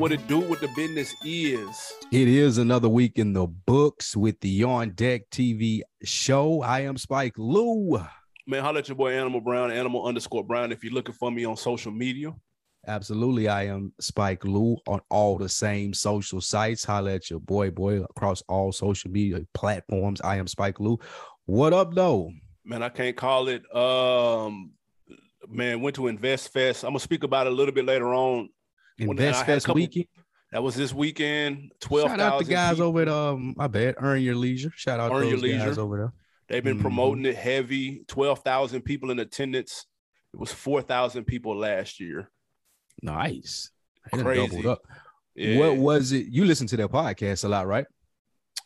What it do? What the business is? It is another week in the books with the On Deck TV show. I am Spike Lou. Man, holla at your boy Animal Brown, Animal underscore Brown. If you're looking for me on social media, Absolutely, I am Spike Lou on all the same social sites. Holla at your boy, boy, across all social media platforms. I am Spike Lou. What up, though? man, I can't call it. Um, man, went to Invest Fest. I'm gonna speak about it a little bit later on. When I Invest Fest couple- weekend. That was this weekend. Twelve Shout out the guys people. over at um, my bad, Earn Your Leisure. Shout out Earn Your those guys Leisure. over there. They've been Mhm. promoting it heavy. Twelve thousand people in attendance. It was four thousand people last year. Nice. They Crazy. doubled up. Yeah. What was it? You listen to their podcast a lot, right?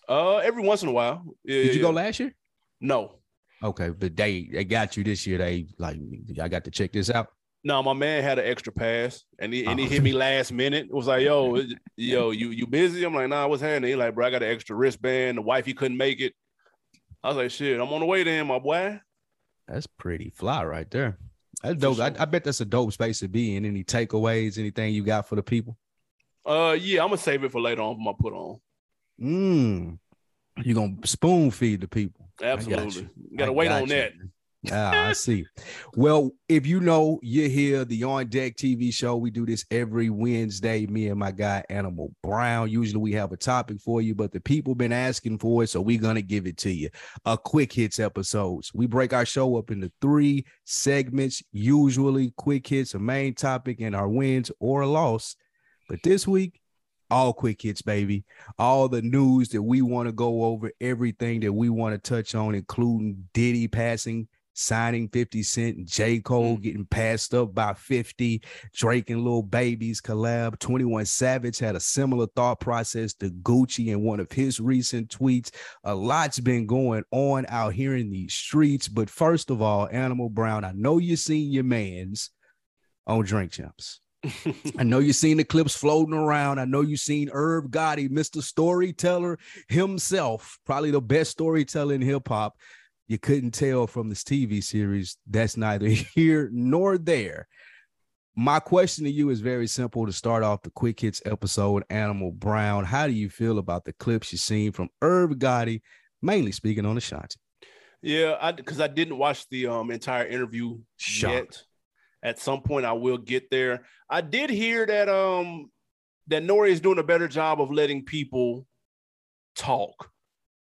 Uh, every once in a while. Yeah, Did you yeah. go last year? No, Okay, but they they got you this year. They like I got to check this out. No, my man had an extra pass, and he and he hit me last minute. It was like, yo, yo, you you busy? I'm like, nah, what's happening? He like, bro, I got an extra wristband. The wife, he couldn't make it. I was like, shit, I'm on the way then, my boy. That's pretty fly right there. That's dope. I, sure. I bet that's a dope space to be in. Any takeaways? Anything you got for the people? Uh, yeah, I'm gonna save it for later on for my put on. Mm. You gonna spoon feed the people? I got Absolutely, you. gotta I wait got on you, that. Ah, I see. Well, if you know you're here, the On Deck TV show, we do this every Wednesday. Me and my guy Animal Brown. Usually we have a topic for you, but the people been asking for it, so we're gonna give it to you. A quick hits episodes. We break our show up into three segments. Usually, quick hits, a main topic, and our wins or a loss. But this week, all quick hits, baby. All the news that we want to go over, everything that we want to touch on, including Diddy passing, signing 50 Cent, and J. Cole Mm. getting passed up by 50, Drake and Lil Baby's collab. 21 Savage had a similar thought process to Gucci in one of his recent tweets. A lot's been going on out here in these streets. But first of all, Animal Brown, I know you seen your mans on Drink Champs. I know you've seen the clips floating around. I know you've seen Irv Gotti, Mr. Storyteller himself, probably the best storyteller in hip hop. You couldn't tell from this TV series. That's neither here nor there. My question to you is very simple to start off the quick hits episode. Animal Brown, how do you feel about the clips you've seen from Irv Gotti, mainly speaking on Ashanti? yeah, I because I didn't watch the um entire interview Shocked. yet. At some point, I will get there. I did hear that um that Nori is doing a better job of letting people talk.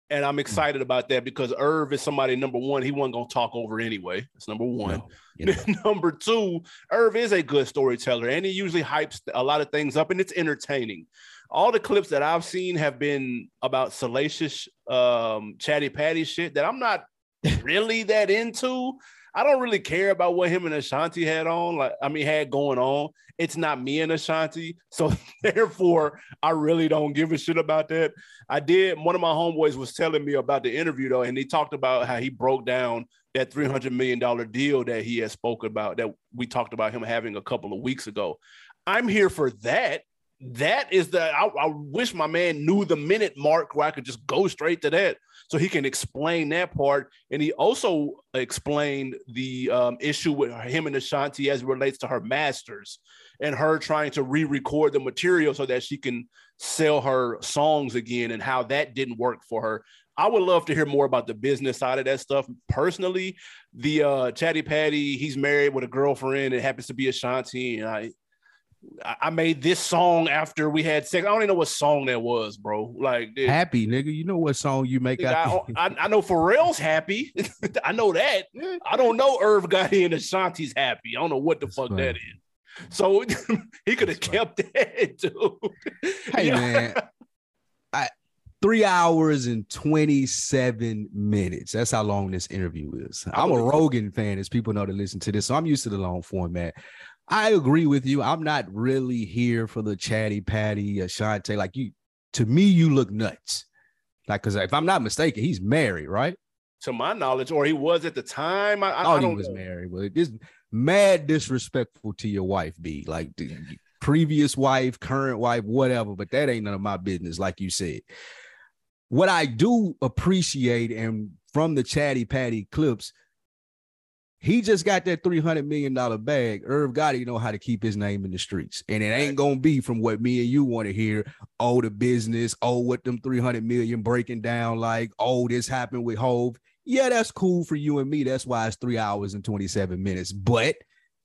And I'm excited about that because Irv is somebody number one. He wasn't gonna talk over anyway. That's number one. No, you know. number two, Irv is a good storyteller, and he usually hypes a lot of things up, and it's entertaining. All the clips that I've seen have been about salacious, um, chatty patty shit that I'm not really that into. I don't really care about what him and Ashanti had on, like I mean, had going on. It's not me and Ashanti, so therefore, I really don't give a shit about that. I did. One of my homeboys was telling me about the interview though, and he talked about how he broke down that three hundred million dollar deal that he had spoken about that we talked about him having a couple of weeks ago. I'm here for that. That is the. I, I wish my man knew the minute mark where I could just go straight to that, so he can explain that part. And he also explained the um, issue with him and Ashanti as it relates to her masters and her trying to re-record the material so that she can sell her songs again and how that didn't work for her. I would love to hear more about the business side of that stuff. Personally, the uh Chatty Patty, he's married with a girlfriend. It happens to be Ashanti, and I I made this song after we had sex. I don't even know what song that was, bro. Like, dude, Happy nigga, you know what song you make I, out? I, I know Pharrell's happy. I know that. I don't know Irv got in Ashanti's happy. I don't know what the That's fuck funny. that is. So he could have funny. kept that too. Hey Yeah. man, I three hours and 27 minutes. That's how long this interview is. I'm a. Oh, Rogan fan, as people know to listen to this. So I'm used to the long format. I agree with you. I'm not really here for the chatty patty Ashanti. Like you, to me, you look nuts. Like, cause if I'm not mistaken, he's married, right? to my knowledge, or he was at the time. I, I, I I thought he was know. married, but this mad disrespectful to your wife, be like the previous wife, current wife, whatever. But that ain't none of my business, like you said. What I do appreciate, and from the chatty patty clips, He just got that $300 million bag. Irv Gotti know how to keep his name in the streets. And it ain't to be from what me and you want to hear. Oh, the business. Oh, what them 300 million breaking down like. Oh, this happened with Hove. Yeah, that's cool for you and me. That's why it's three hours and 27 minutes. But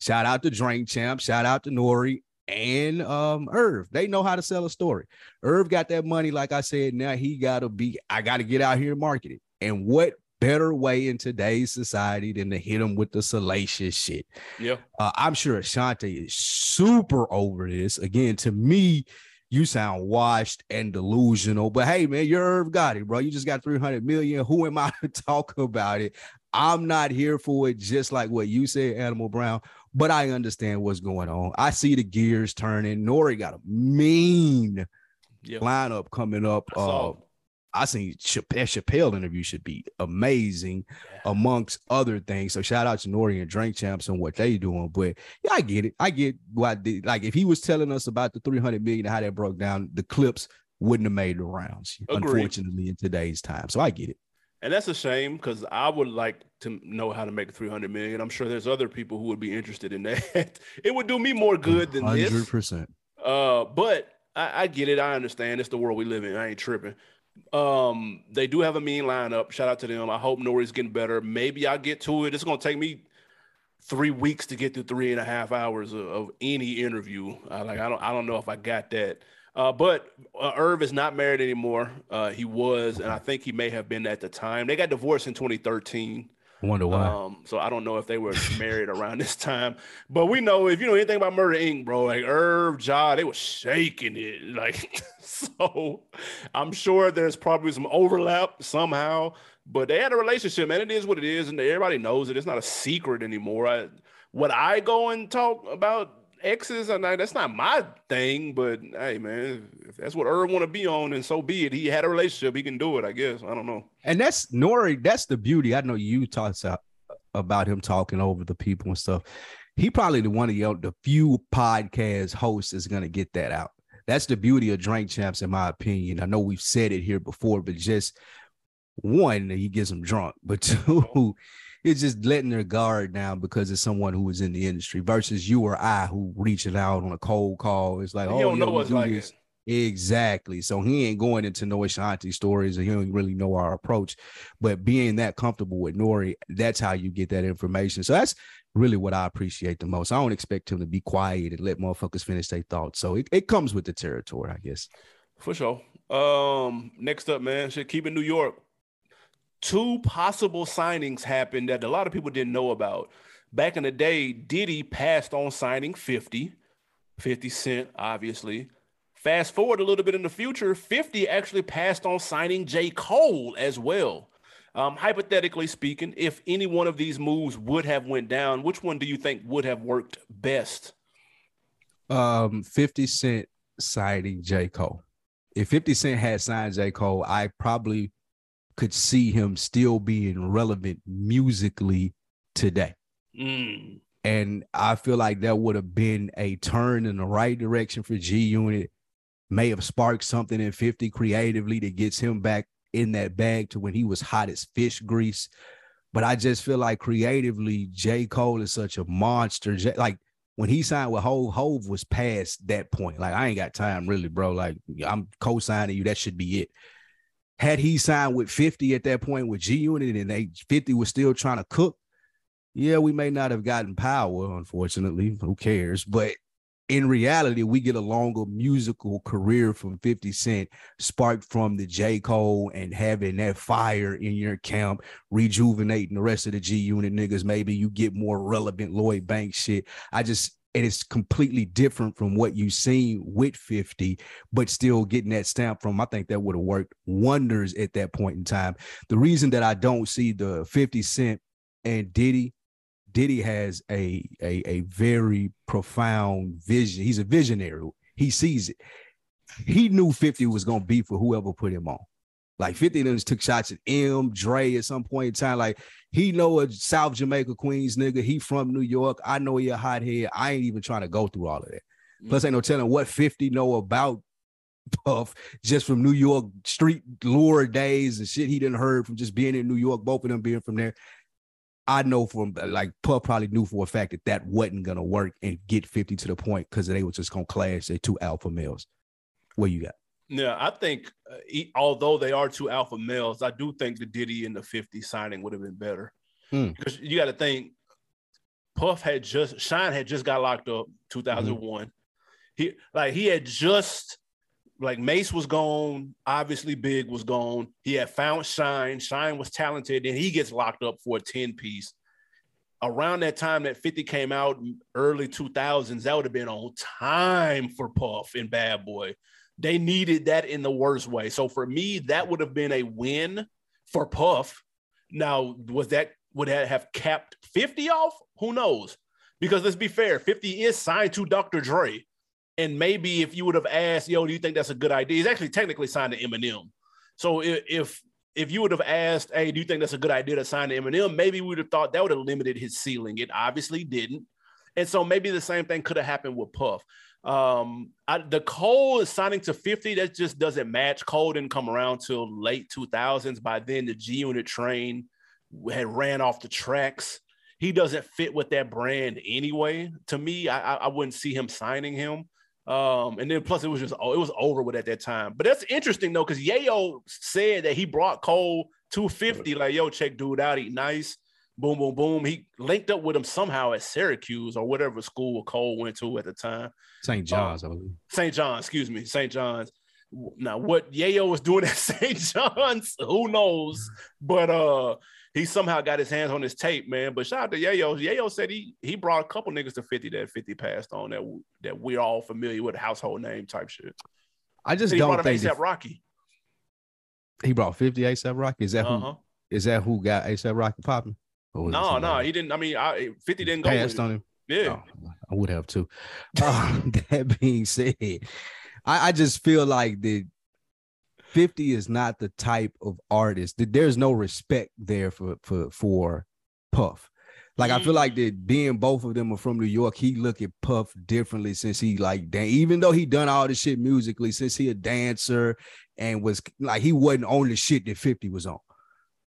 shout out to Drink Champ. Shout out to Nori and um Irv. They know how to sell a story. Irv got that money, like I said. Now he gotta be, I gotta get out here and market it. And what better way in today's society than to hit them with the salacious shit. Yeah. Uh, I'm sure Ashanti is super over this. Again, to me, you sound washed and delusional. But hey, man, you're Irv Gotti, bro. You just got 300 million. Who am I to talk about it? I'm not here for it, just like what you said, Animal Brown. But I understand what's going on. I see the gears turning. Nori got a mean lineup coming up. Uh, I think Chappelle, Chappelle interview should be amazing, yeah. amongst other things. So shout out to Nori and Drink Champs and what they doing. But yeah, I get it. I get what the, like if he was telling us about the 300 million how that broke down, the clips wouldn't have made the rounds, Agreed. unfortunately, in today's time. So I get it. And that's a shame because I would like to know how to make 300 million. I'm sure there's other people who would be interested in that. it would do me more good than 100%. this. 100%. Uh, but I, I, get it. I understand. It's the world we live in. I ain't tripping. Um, they do have a mean lineup. Shout out to them. I hope Nori's getting better. Maybe I'll get to it. It's gonna take me three weeks to get through three and a half hours of, of any interview. Uh, like I don't, I don't know if I got that. Uh, but uh, Irv is not married anymore. Uh, he was, and I think he may have been at the time. They got divorced in 2013. Wonder why. Um, so I don't know if they were married around this time, but we know if you know anything about Murder Inc., bro, like Irv, Ja, they were shaking it. Like, so I'm sure there's probably some overlap somehow, but they had a relationship, man. It is what it is, and everybody knows it. It's not a secret anymore. I, would I go and talk about exes? And that's not my thing, but hey, man, if that's what Irv want to be on, and so be it. He had a relationship, he can do it. I guess I don't know. And that's Nori. That's the beauty. I know you talked about him talking over the people and stuff. He probably the one of the, the few podcast hosts is gonna get that out. That's the beauty of Drink Champs, in my opinion. I know we've said it here before, but just one, he gets them drunk, but two, it's just letting their guard down because it's someone who is in the industry versus you or I who reaching out on a cold call. It's like, he oh, don't know what's like this. Exactly. So he ain't going into no Ashanti stories and he don't really know our approach. But being that comfortable with Nori, that's how you get that information. So that's really what I appreciate the most. I don't expect him to be quiet and let motherfuckers finish their thoughts. So it, it comes with the territory, I guess. For sure. Um, next up, man, should keep in New York two possible signings happened that a lot of people didn't know about. Back in the day, Diddy passed on signing 50, 50 Cent, obviously. Fast forward a little bit in the future, 50 actually passed on signing J. Cole as well. Um, hypothetically speaking, if any one of these moves would have went down, which one do you think would have worked best? Um, 50 Cent signing J. Cole. If 50 Cent had signed J. Cole, I probably could see him still being relevant musically today. Mm. And I feel like that would have been a turn in the right direction for G Unit. May have sparked something in 50 creatively that gets him back in that bag to when he was hot as fish grease. But I just feel like creatively, J. Cole is such a monster. Like when he signed with Hove, Hove was past that point. Like, I ain't got time really, bro. Like, I'm co-signing you. That should be it had he signed with 50 at that point with G Unit and they 50 was still trying to cook, yeah, we may not have gotten power, unfortunately. Who cares? But in reality, we get a longer musical career from 50 Cent, sparked from the J. Cole and having that fire in your camp, rejuvenating the rest of the G Unit niggas. Maybe you get more relevant Lloyd Banks shit. I just and it's completely different from what you've seen with 50, but still getting that stamp from, I think that would have worked wonders at that point in time. The reason that I don't see the 50 Cent and Diddy, Diddy has a, a, a very profound vision. He's a visionary. He sees it. He knew 50 was going to be for whoever put him on. Like 50 of them took shots at M, Dre at some point in time. Like he know a South Jamaica Queens nigga. He from New York. I know he a hothead. I ain't even trying to go through all of that. Mm-hmm. Plus, ain't no telling what 50 know about Puff just from New York street lure days and shit he didn't heard from just being in New York, both of them being from there. I know from like Puff probably knew for a fact that that wasn't gonna work and get 50 to the point because they were just gonna clash. They two alpha males. What you got? Yeah, I think uh, although they are two alpha males, I do think the Diddy and the 50 signing would have been better. Hmm. Because you got to think Puff had just Shyne had just got locked up 2001. He like he had just like Mase was gone, obviously Big was gone. He had found Shyne. Shyne was talented, and he gets locked up for a 10 piece. Around that time that 50 came out, early 2000s, that would have been on time for Puff and Bad Boy. They needed that in the worst way. So for me, that would have been a win for Puff. Now, was that would that have capped 50 off? Who knows? Because let's be fair, 50 is signed to Dr. Dre. And maybe if you would have asked, yo, do you think that's a good idea? He's actually technically signed to Eminem. So if if you would have asked, hey, do you think that's a good idea to sign to Eminem? Maybe we would have thought that would have limited his ceiling. It obviously didn't. And so maybe the same thing could have happened with Puff. Um, I, the Cole is signing to 50. That just doesn't match. Cole didn't come around till late 2000s. By then, the G Unit train had ran off the tracks. He doesn't fit with that brand anyway. To me, I, I wouldn't see him signing him. Um, and then plus it was just oh, it was over with at that time. But that's interesting though, because Yayo said that he brought Cole 250, like, yo, check dude out, he nice. Boom, boom, boom. He linked up with him somehow at Syracuse or whatever school Cole went to at the time. St. John's, I believe. St. John's, excuse me, St. John's. Now, what Yayo was doing at St. John's, who knows? But uh he somehow got his hands on his tape, man. But shout out to Yayo. Yayo said he he brought a couple niggas to 50 that 50 passed on that that we're all familiar with, household name type shit. I just don't think ASAP Rocky. He brought 50 ASAP Rocky. Is that uh-huh. who is that who got ASAP Rocky popping? No, no, he didn't. I mean, I, 50 didn't go. Passed on him. Yeah. Oh, I would have too. uh, that being said, I, I just feel like the 50 is not the type of artist that there's no respect there for for for Puff. Like I feel like that being both of them are from New York, he look at Puff differently since he like dan- even though he done all this shit musically, since he a dancer and was like he wasn't on the shit that 50 was on.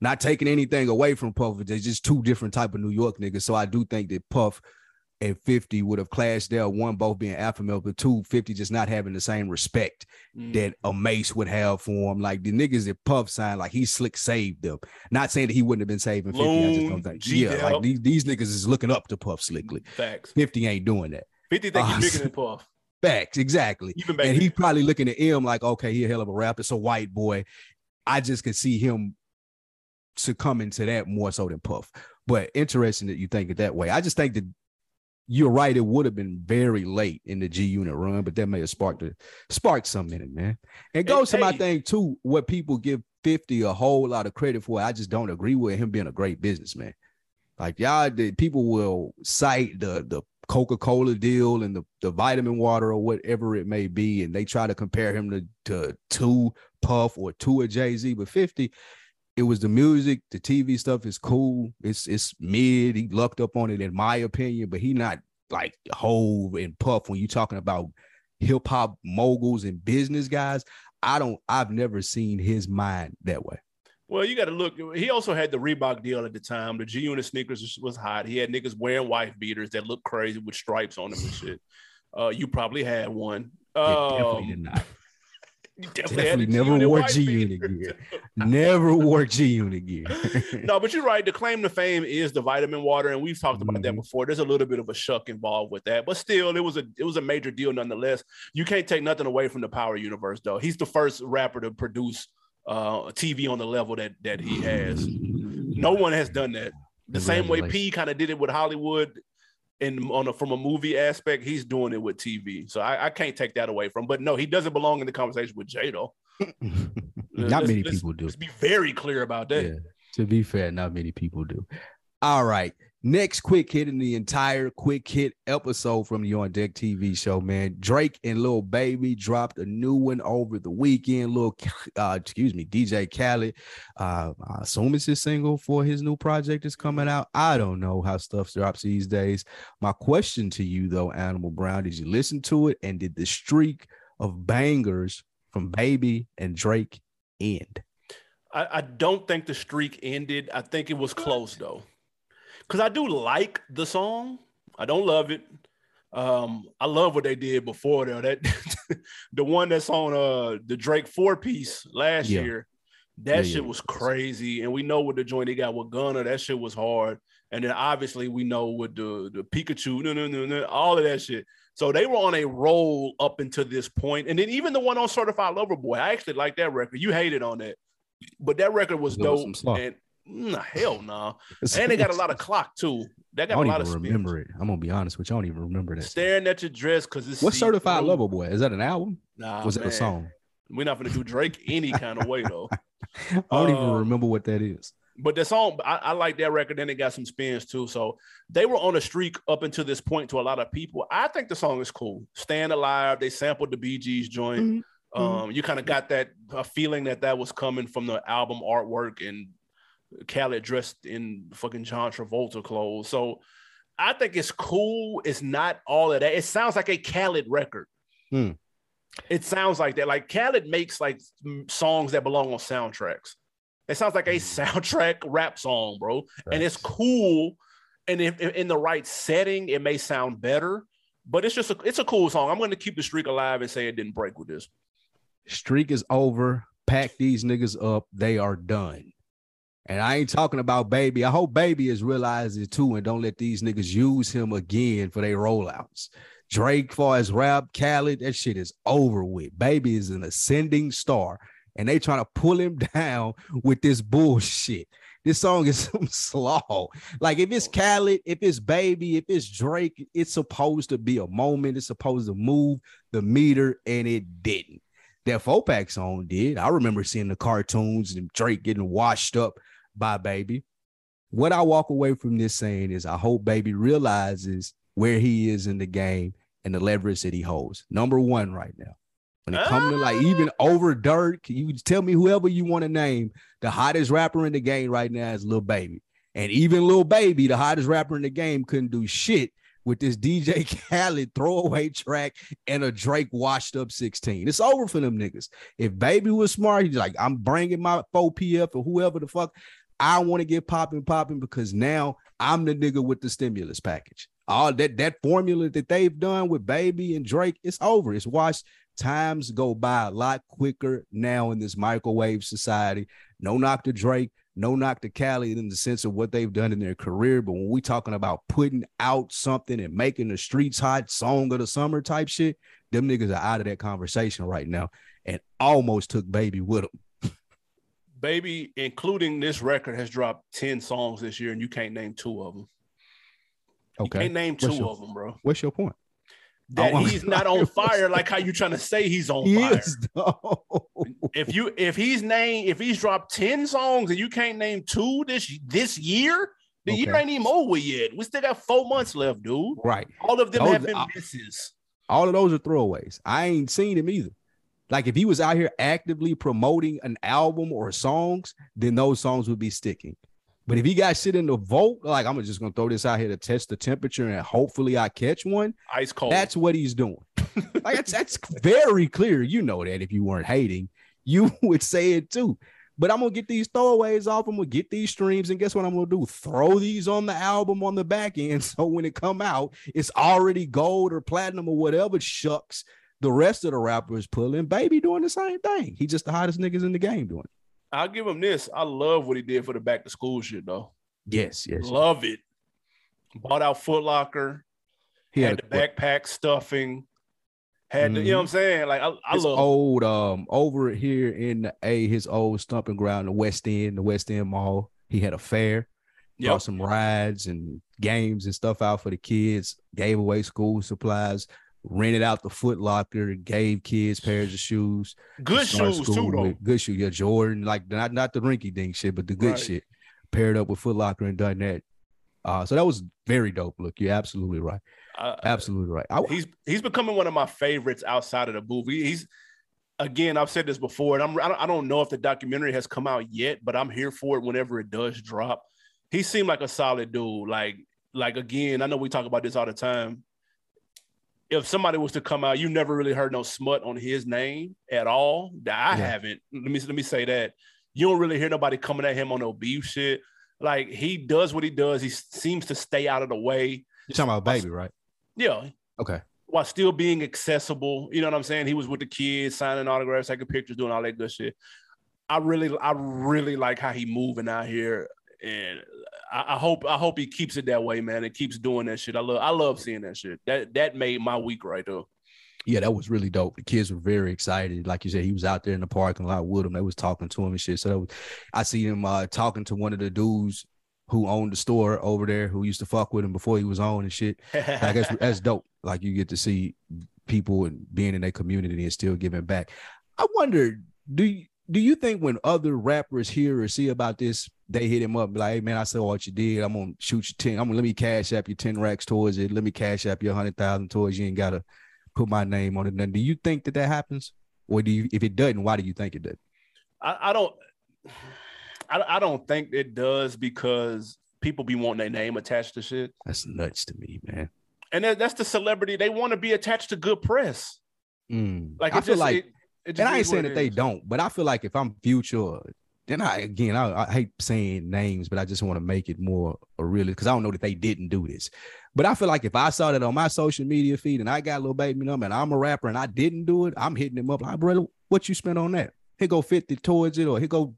Not taking anything away from Puff, they're just two different type of New York niggas. So I do think that Puff and 50 would have clashed there. One, both being alpha male, but two, 50 just not having the same respect mm. that a Mase would have for him. Like the niggas that Puff signed, like he slick saved them. Not saying that he wouldn't have been saving 50. Loon, I just don't think. Yeah, like these, these niggas is looking up to Puff slickly. Facts. 50 ain't doing that. 50 think uh, he's bigger than Puff. Facts, exactly. and he's probably looking at him like, okay, he a hell of a rapper. It's a white boy. I just could see him succumbing to that more so than Puff. But interesting that you think it that way. I just think that you're right. It would have been very late in the G Unit run, but that may have sparked a sparked some in it, man. And goes hey, to my thing too. What people give 50 a whole lot of credit for, I just don't agree with him being a great businessman. Like y'all, the people will cite the the Coca-Cola deal and the, the vitamin water or whatever it may be, and they try to compare him to to two Puff or two a Jay-Z, but 50 it was the music, the TV stuff is cool. It's it's mid. He lucked up on it, in my opinion, but he not like Hove and Puff when you talking about hip hop moguls and business guys. I don't. I've never seen his mind that way. Well, you got to look. He also had the Reebok deal at the time. The G Unit sneakers was hot. He had niggas wearing wife beaters that look crazy with stripes on them and shit. Uh, you probably had one. Um, definitely did not. Definitely, definitely never wore G Unit gear. never wore G Unit gear. no, but you're right. The claim to fame is the vitamin water, and we've talked about mm-hmm. that before. There's a little bit of a shuck involved with that, but still, it was a it was a major deal nonetheless. You can't take nothing away from the Power Universe, though. He's the first rapper to produce uh, TV on the level that that he has. No one has done that. The same way P kind of did it with Hollywood in on a, from a movie aspect, he's doing it with TV. So I, I, can't take that away from. But no, he doesn't belong in the conversation with Jado. not let's, many people do. Let's be very clear about that. Yeah. To be fair, not many people do. All right. Next quick hit in the entire quick hit episode from the On Deck TV show, man. Drake and Lil Baby dropped a new one over the weekend. Little, uh, excuse me, DJ Khaled. Uh, I assume it's his single for his new project is coming out. I don't know how stuff drops these days. My question to you, though, Animal Brown, did you listen to it? And did the streak of bangers from Baby and Drake end? I, I don't think the streak ended. I think it was close, though because I do like the song. I don't love it. Um, I love what they did before though. That the one that's on uh the Drake four piece last Yeah. year, that Yeah, shit yeah. was crazy. And we know what the joint they got with Gunna, that shit was hard. And then obviously we know with the the Pikachu, no, no, no, no, all of that shit. So they were on a roll up until this point. And then even the one on Certified Lover Boy, I actually like that record. You hated on that, but that record was There dope. slop. And nah, hell no. And they got a lot of clock too. That I got don't a lot even of remember it. I'm gonna be honest with you. I don't even remember that. Staring at your dress because it's What's certified lover boy? Is that an album? Nah, Was it a song? We're not gonna do Drake any kind of way though. I don't even Um, remember what that is. But the song, I, I like that record. Then it got some spins too. So they were on a streak up until this point to a lot of people. I think the song is cool. Staying Alive. They sampled the Bee Gees joint. Mhm. Um, you kind of got that a feeling that that was coming from the album artwork and Khaled dressed in fucking John Travolta clothes. So I think it's cool. It's not all of that. It sounds like a Khaled record. Hmm. It sounds like that. Like Khaled makes like songs that belong on soundtracks. It sounds like a soundtrack rap song, bro. And it's cool. And if, if in the right setting, it may sound better. But it's just a, it's a cool song. I'm going to keep the streak alive and say it didn't break with this. streak is over. Pack these niggas up. They are done. And I ain't talking about baby. I hope baby is realized it too and don't let these niggas use him again for their rollouts. Drake, for his rap, Khaled, that shit is over with. Baby is an ascending star, and they trying to pull him down with this bullshit. This song is some slaw. Like if it's Khaled, if it's Baby, if it's Drake, it's supposed to be a moment. It's supposed to move the meter, and it didn't. That Fopak song did. I remember seeing the cartoons and Drake getting washed up by Baby. What I walk away from this saying is I hope Baby realizes where he is in the game and the leverage that he holds. Number one right now. When it comes to like ah. even over Durk, you tell me whoever you want to name, the hottest rapper in the game right now is Lil Baby. And even Lil Baby, the hottest rapper in the game, couldn't do shit with this DJ Khaled throwaway track and a Drake washed up 16. It's over for them niggas. If Baby was smart, he's like, I'm bringing my 4PF or whoever the fuck. I want to get popping, popping because now I'm the nigga with the stimulus package. All that that formula that they've done with Baby and Drake, it's over. It's washed. Times go by a lot quicker now in this microwave society. No knock to Drake, no knock to Cali in the sense of what they've done in their career. But when we talking about putting out something and making the streets hot song of the summer type shit, them niggas are out of that conversation right now and almost took baby with them. Baby, including this record, has dropped 10 songs this year, and you can't name two of them. You Okay. can't name two your- of them, bro. What's your point? That he's not on fire like how you trying to say he's on He fire. is, though. If you if he's named if he's dropped 10 songs and you can't name two this this year, the year ain't even over yet. We still got four months left, dude. right. All of them Those- have been misses. All of those are throwaways. I ain't seen him either. Like if he was out here actively promoting an album or songs, then those songs would be sticking. But if he got shit in the vote, like I'm just gonna throw this out here to test the temperature and hopefully I catch one. Ice cold. That's what he's doing. like that's, that's very clear. You know that if you weren't hating, you would say it too. But I'm gonna get these throwaways off. I'm gonna get these streams, and guess what I'm gonna do? Throw these on the album on the back end. So when it come out, it's already gold or platinum or whatever shucks. The rest of the rappers pulling, baby doing the same thing. He just the hottest niggas in the game doing it. I'll give him this. I love what he did for the back to school shit though. Yes, yes. Love it. Bought out Foot Locker, He had had the backpack stuffing, had the, you know what I'm saying? Like I, I his love old um over here in the A, his old stomping ground, the West End, the West End Mall. He had a fair, Yep. brought some rides and games and stuff out for the kids, gave away school supplies, rented out the Foot Locker, gave kids pairs of shoes. good shoes too, though. Good shoe, yeah, Jordan, like not not the rinky dink shit, but the good Right. shit. Paired up with Foot Locker and done that. Uh, so that was very dope. Look, you're absolutely right. I- Absolutely right. I, he's he's becoming one of my favorites outside of the movie. He's again, I've said this before, and I'm I don't, I don't know if the documentary has come out yet, but I'm here for it whenever it does drop. He seemed like a solid dude. Like like again, I know we talk about this all the time. If somebody was to come out, you never really heard no smut on his name at all. That I Yeah. haven't. Let me let me say that. You don't really hear nobody coming at him on no beef shit. Like he does what he does. He seems to stay out of the way. You're talking about baby, right? Yeah. Okay. While still being accessible. You know what I'm saying? He was with the kids, signing autographs, taking pictures, doing all that good shit. I really, I really like how he moving out here. And I, I hope I hope he keeps it that way, man. And keeps doing that shit. I love I love seeing that shit. That that made my week right there yeah, that was really dope. The kids were very excited. Like you said, he was out there in the parking lot with them. They was talking to him and shit. So was, I see him uh, talking to one of the dudes who owned the store over there, who used to fuck with him before he was on and shit. I guess that's dope. Like you get to see people and being in their community and still giving back. I wonder, do you do you think when other rappers hear or see about this, they hit him up like, hey man, I saw what you did. I'm gonna shoot you 10. I'm gonna let me cash up your 10 racks towards it. Let me cash up your hundred thousand towards you ain't gotta put my name on it. Now, do you think that that happens, or do you? If it doesn't, why do you think it did? I, I don't. I, I don't think it does because people be wanting their name attached to shit. That's nuts to me, man. And that, that's the celebrity. They want to be attached to good press. Mm. Like I feel just, like, it, it and I ain't saying that they don't, but I feel like if I'm future, then I again I, I hate saying names, but I just want to make it more a real because I don't know that they didn't do this. But I feel like if I saw that on my social media feed and I got a little baby number and I'm a rapper and I didn't do it, I'm hitting him up like, brother, what you spent on that? He go 50 towards it, or he go,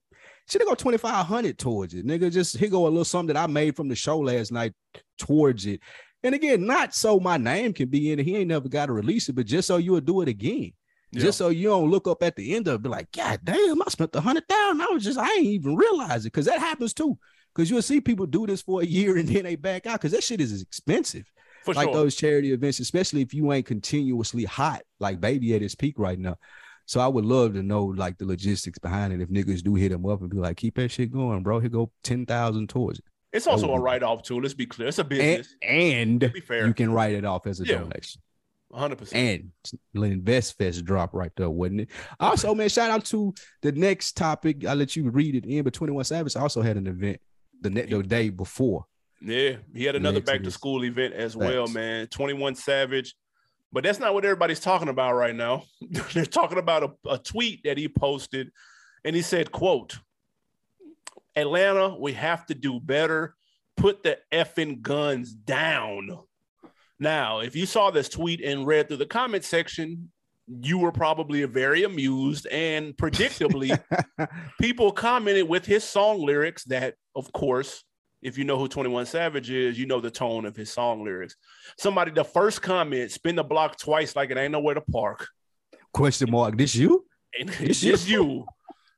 should he go 2500 towards it? Nigga, just he go a little something that I made from the show last night towards it. And again, not so my name can be in it. He ain't never got to release it, but just so you'll do it again. Yeah. Just so you don't look up at the end of it, be like, God damn, I spent the hundred thousand. I was just, I ain't even realize it because that happens too. Because you'll see people do this for a year and then they back out because that shit is expensive. For sure. like sure. those charity events, especially if you ain't continuously hot, like baby at his peak right now. So I would love to know like the logistics behind it. If niggas do hit him up and be like, keep that shit going, bro. He go ten thousand towards it. It's also a write off too. Let's be clear. It's a business. And, and be fair. you can write it off as a yeah. donation. 100%. And Invest Fest drop right there, wasn't it? Also, man, shout out to the next topic. I'll let you read it in, but 21 Savage also had an event the, net the day before. Yeah, he had another back to school event as Thanks. well, man. 21 Savage. But that's not what everybody's talking about right now. They're talking about a, a tweet that he posted, and he said, quote, Atlanta, we have to do better. Put the effing guns down. Now, if you saw this tweet and read through the comment section, you were probably very amused and predictably people commented with his song lyrics that of course if you know who 21 savage is you know the tone of his song lyrics. Somebody the first comment spin the block twice like it ain't nowhere to park. Question mark. This you? This is you?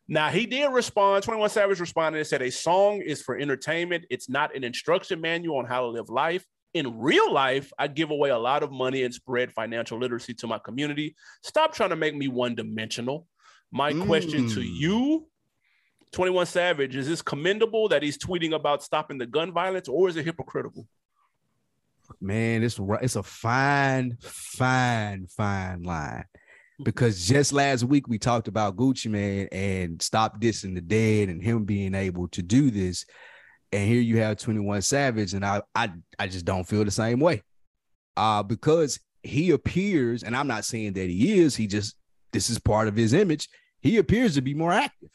now he did respond 21 savage responded and said a song is for entertainment. It's not an instruction manual on how to live life in real life, I give away a lot of money and spread financial literacy to my community. Stop trying to make me one dimensional. My mm. question to mm. you, 21 Savage, is this commendable that he's tweeting about stopping the gun violence or is it hypocritical? Man, it's it's a fine, fine, fine line. Because just last week we talked about Gucci Mane and stop dissing the dead and him being able to do this and here you have 21 Savage, and I I I just don't feel the same way. Uh, because he appears, and I'm not saying that he is, he just this is part of his image. He appears to be more active.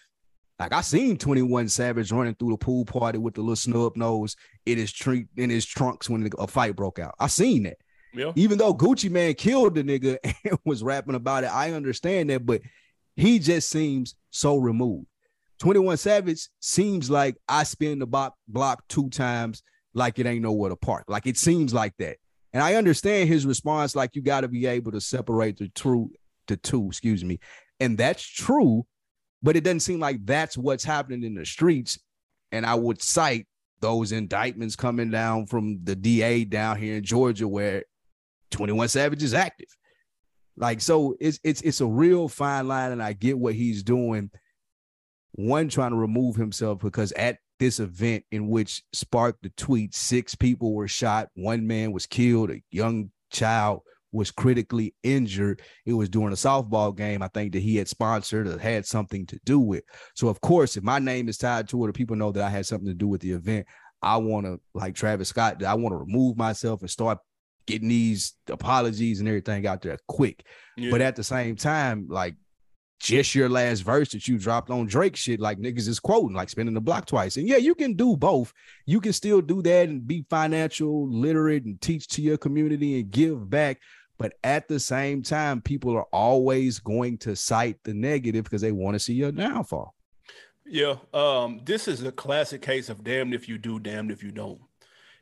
Like I seen 21 Savage running through the pool party with the little snub nose in his trunk in his trunks when a fight broke out. I seen that. Yeah. Even though Gucci Mane killed the nigga and was rapping about it, I understand that, but he just seems so removed. 21 Savage seems like I spin the block, block two times like it ain't nowhere to park. Like it seems like that. And I understand his response, like you got to be able to separate the true, the two, excuse me. And that's true, but it doesn't seem like that's what's happening in the streets. And I would cite those indictments coming down from the DA down here in Georgia where 21 Savage is active. Like so it's it's it's a real fine line, and I get what he's doing one trying to remove himself because at this event in which sparked the tweet, six people were shot, one man was killed, a young child was critically injured. It was during a softball game, I think that he had sponsored or had something to do with. So, of course, if my name is tied to it, or people know that I had something to do with the event, I want to, like Travis Scott, I want to remove myself and start getting these apologies and everything out there quick. Yeah. But at the same time, like just your last verse that you dropped on Drake shit, like niggas is quoting, like spinning the block twice. And yeah, you can do both. You can still do that and be financial literate and teach to your community and give back. But at the same time, people are always going to cite the negative because they want to see your downfall. Yeah. Um, this is a classic case of damned if you do, damned if you don't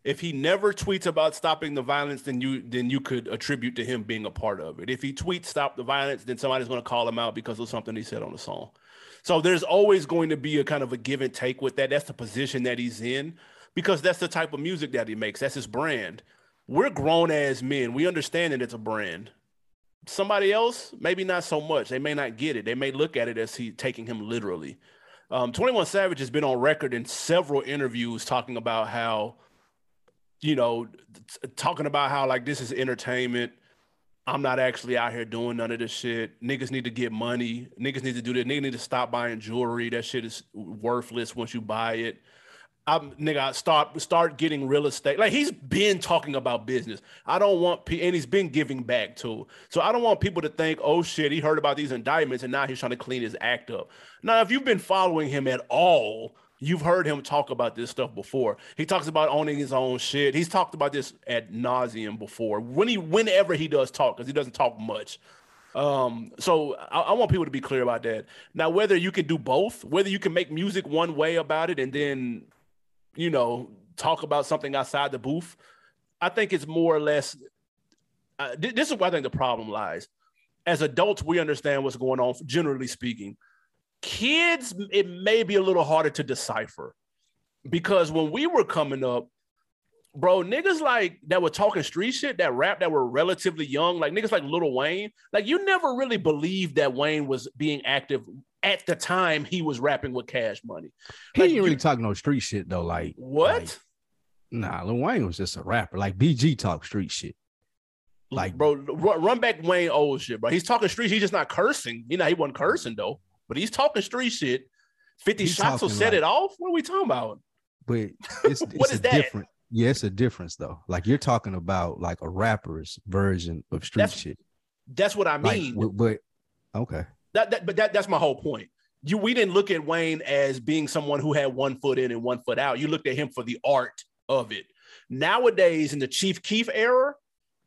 if he never tweets about stopping the violence, then you then you could attribute to him being a part of it. If he tweets stop the violence, then somebody's going to call him out because of something he said on the song. So there's always going to be a kind of a give and take with that. That's the position that he's in because that's the type of music that he makes. That's his brand. We're grown as men. We understand that it's a brand. Somebody else, maybe not so much. They may not get it. They may look at it as he taking him literally. Um, 21 Savage has been on record in several interviews talking about how you know, talking about how like this is entertainment. I'm not actually out here doing none of this shit. Niggas need to get money. Niggas need to do that. Niggas need to stop buying jewelry. That shit is worthless once you buy it. I'm nigga start start getting real estate. Like he's been talking about business. I don't want and he's been giving back too. So I don't want people to think, oh shit, he heard about these indictments and now he's trying to clean his act up. Now, if you've been following him at all, You've heard him talk about this stuff before. He talks about owning his own shit. He's talked about this at nauseum before. When he, whenever he does talk, because he doesn't talk much. Um, so I, I, want people to be clear about that. Now, whether you can do both, whether you can make music one way about it and then, you know, talk about something outside the booth, I think it's more or less. Uh, this is where I think the problem lies. As adults, we understand what's going on, generally speaking kids it may be a little harder to decipher. Because when we were coming up bro niggas like that were talking street shit that rap that were relatively young like niggas like Lil Wayne like you never really believed that Wayne was being active at the time he was rapping with cash money. He like, ain't really talking no street shit though like what? like, nah Lil Wayne was just a rapper like BG talk street shit. Like bro run, run back Wayne old shit bro. He's talking street he's just not cursing. You know he wasn't cursing though but he's talking street shit. 50 he's shots will set like, it off. What are we talking about? But it's, what it's is that? different. Yeah, it's a difference though. Like you're talking about like a rapper's version of street that's, shit. That's what I mean. Like, but okay. That, that but that, that's my whole point. You we didn't look at Wayne as being someone who had one foot in and one foot out. You looked at him for the art of it. Nowadays, in the Chief Keef era,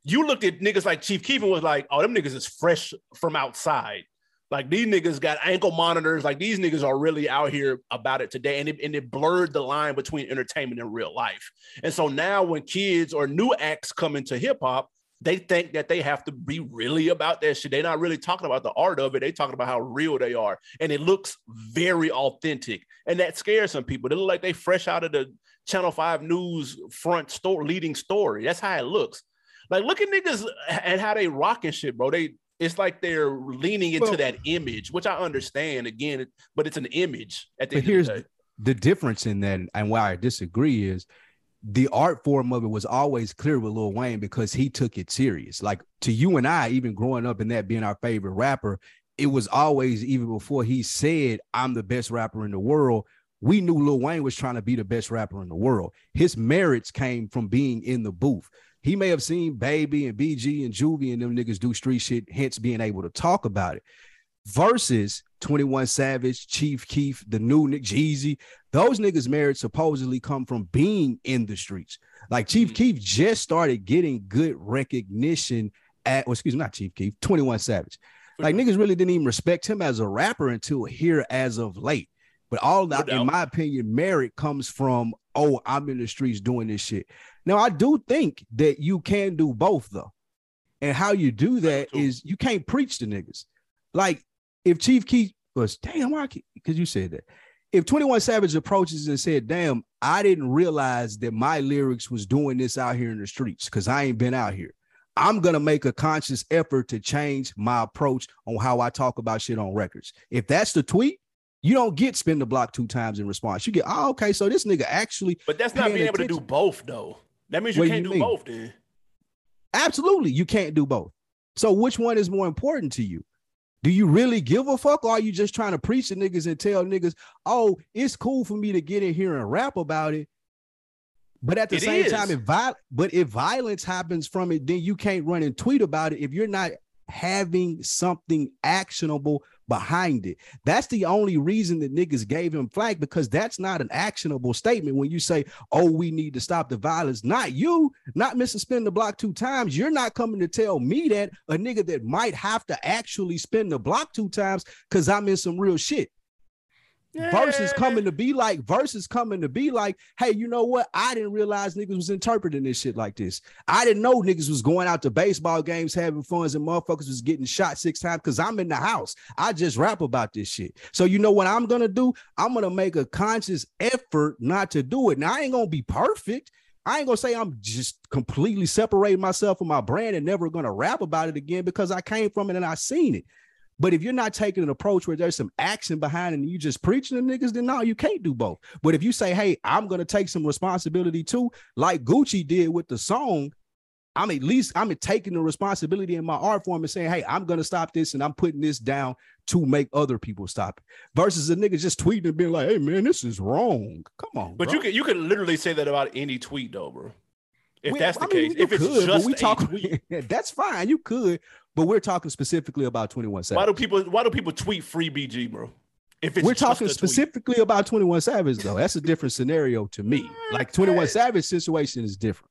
you looked at niggas like Chief Keef and was like, oh, them niggas is fresh from outside. Like these niggas got ankle monitors. Like these niggas are really out here about it today. And it, and it blurred the line between entertainment and real life. And so now when kids or new acts come into hip hop, they think that they have to be really about that shit. They're not really talking about the art of it. They talking about how real they are. And it looks very authentic. And that scares some people. They look like they fresh out of the Channel 5 news front store leading story. That's how it looks. Like look at niggas and how they rocking shit, bro. They it's like they're leaning into well, that image, which I understand again, but it's an image at the but here's the, the difference in that, and why I disagree is the art form of it was always clear with Lil Wayne because he took it serious. Like to you and I, even growing up in that being our favorite rapper, it was always even before he said, I'm the best rapper in the world. We knew Lil Wayne was trying to be the best rapper in the world. His merits came from being in the booth. He may have seen Baby and BG and Juvie and them niggas do street shit, hence being able to talk about it. Versus 21 Savage, Chief Keef, the new Nick Jeezy. Those niggas' merits supposedly come from being in the streets. Like Chief mm-hmm. Keef just started getting good recognition at, well, excuse me, not Chief Keef, 21 Savage. Like niggas really didn't even respect him as a rapper until here as of late. But all that, in my opinion, merit comes from, oh, I'm in the streets doing this shit. Now, I do think that you can do both though. And how you do that is you can't preach to niggas. Like if Chief Keef was, damn, why? Because you said that. If 21 Savage approaches and said, damn, I didn't realize that my lyrics was doing this out here in the streets because I ain't been out here. I'm going to make a conscious effort to change my approach on how I talk about shit on records. If that's the tweet, you don't get spin the block two times in response. You get, oh, okay, so this nigga actually. But that's not being able to do both, though. That means you what can't do, you do both then. Absolutely, you can't do both. So which one is more important to you? Do you really give a fuck, or are you just trying to preach to niggas and tell niggas, oh, it's cool for me to get in here and rap about it? But at the it same is. time, if vi- but if violence happens from it, then you can't run and tweet about it if you're not having something actionable behind it. That's the only reason that niggas gave him flag because that's not an actionable statement when you say, oh, we need to stop the violence. Not you, not Mr. Spin the block two times. You're not coming to tell me that a nigga that might have to actually spin the block two times because I'm in some real shit. Versus coming to be like, versus coming to be like, hey, you know what? I didn't realize niggas was interpreting this shit like this. I didn't know niggas was going out to baseball games having fun and motherfuckers was getting shot six times because I'm in the house. I just rap about this shit. So you know what I'm gonna do? I'm gonna make a conscious effort not to do it. Now I ain't gonna be perfect. I ain't gonna say I'm just completely separating myself from my brand and never gonna rap about it again because I came from it and I seen it. But if you're not taking an approach where there's some action behind it and you just preaching to niggas, then no, you can't do both. But if you say, hey, I'm gonna take some responsibility too, like Gucci did with the song, I'm at least I'm taking the responsibility in my art form and saying, hey, I'm gonna stop this and I'm putting this down to make other people stop it. Versus a nigga just tweeting and being like, hey man, this is wrong. Come on. But bro. you can you can literally say that about any tweet though, bro. If We- that's the I mean, case, if it's could, but just we talk, that's fine. You could, but we're talking specifically about 21 Savage. why do people why do people tweet free BG, bro? If it's We're talking a tweet. specifically about 21 Savage, though. That's a different scenario to me. Like 21 Savage situation is different.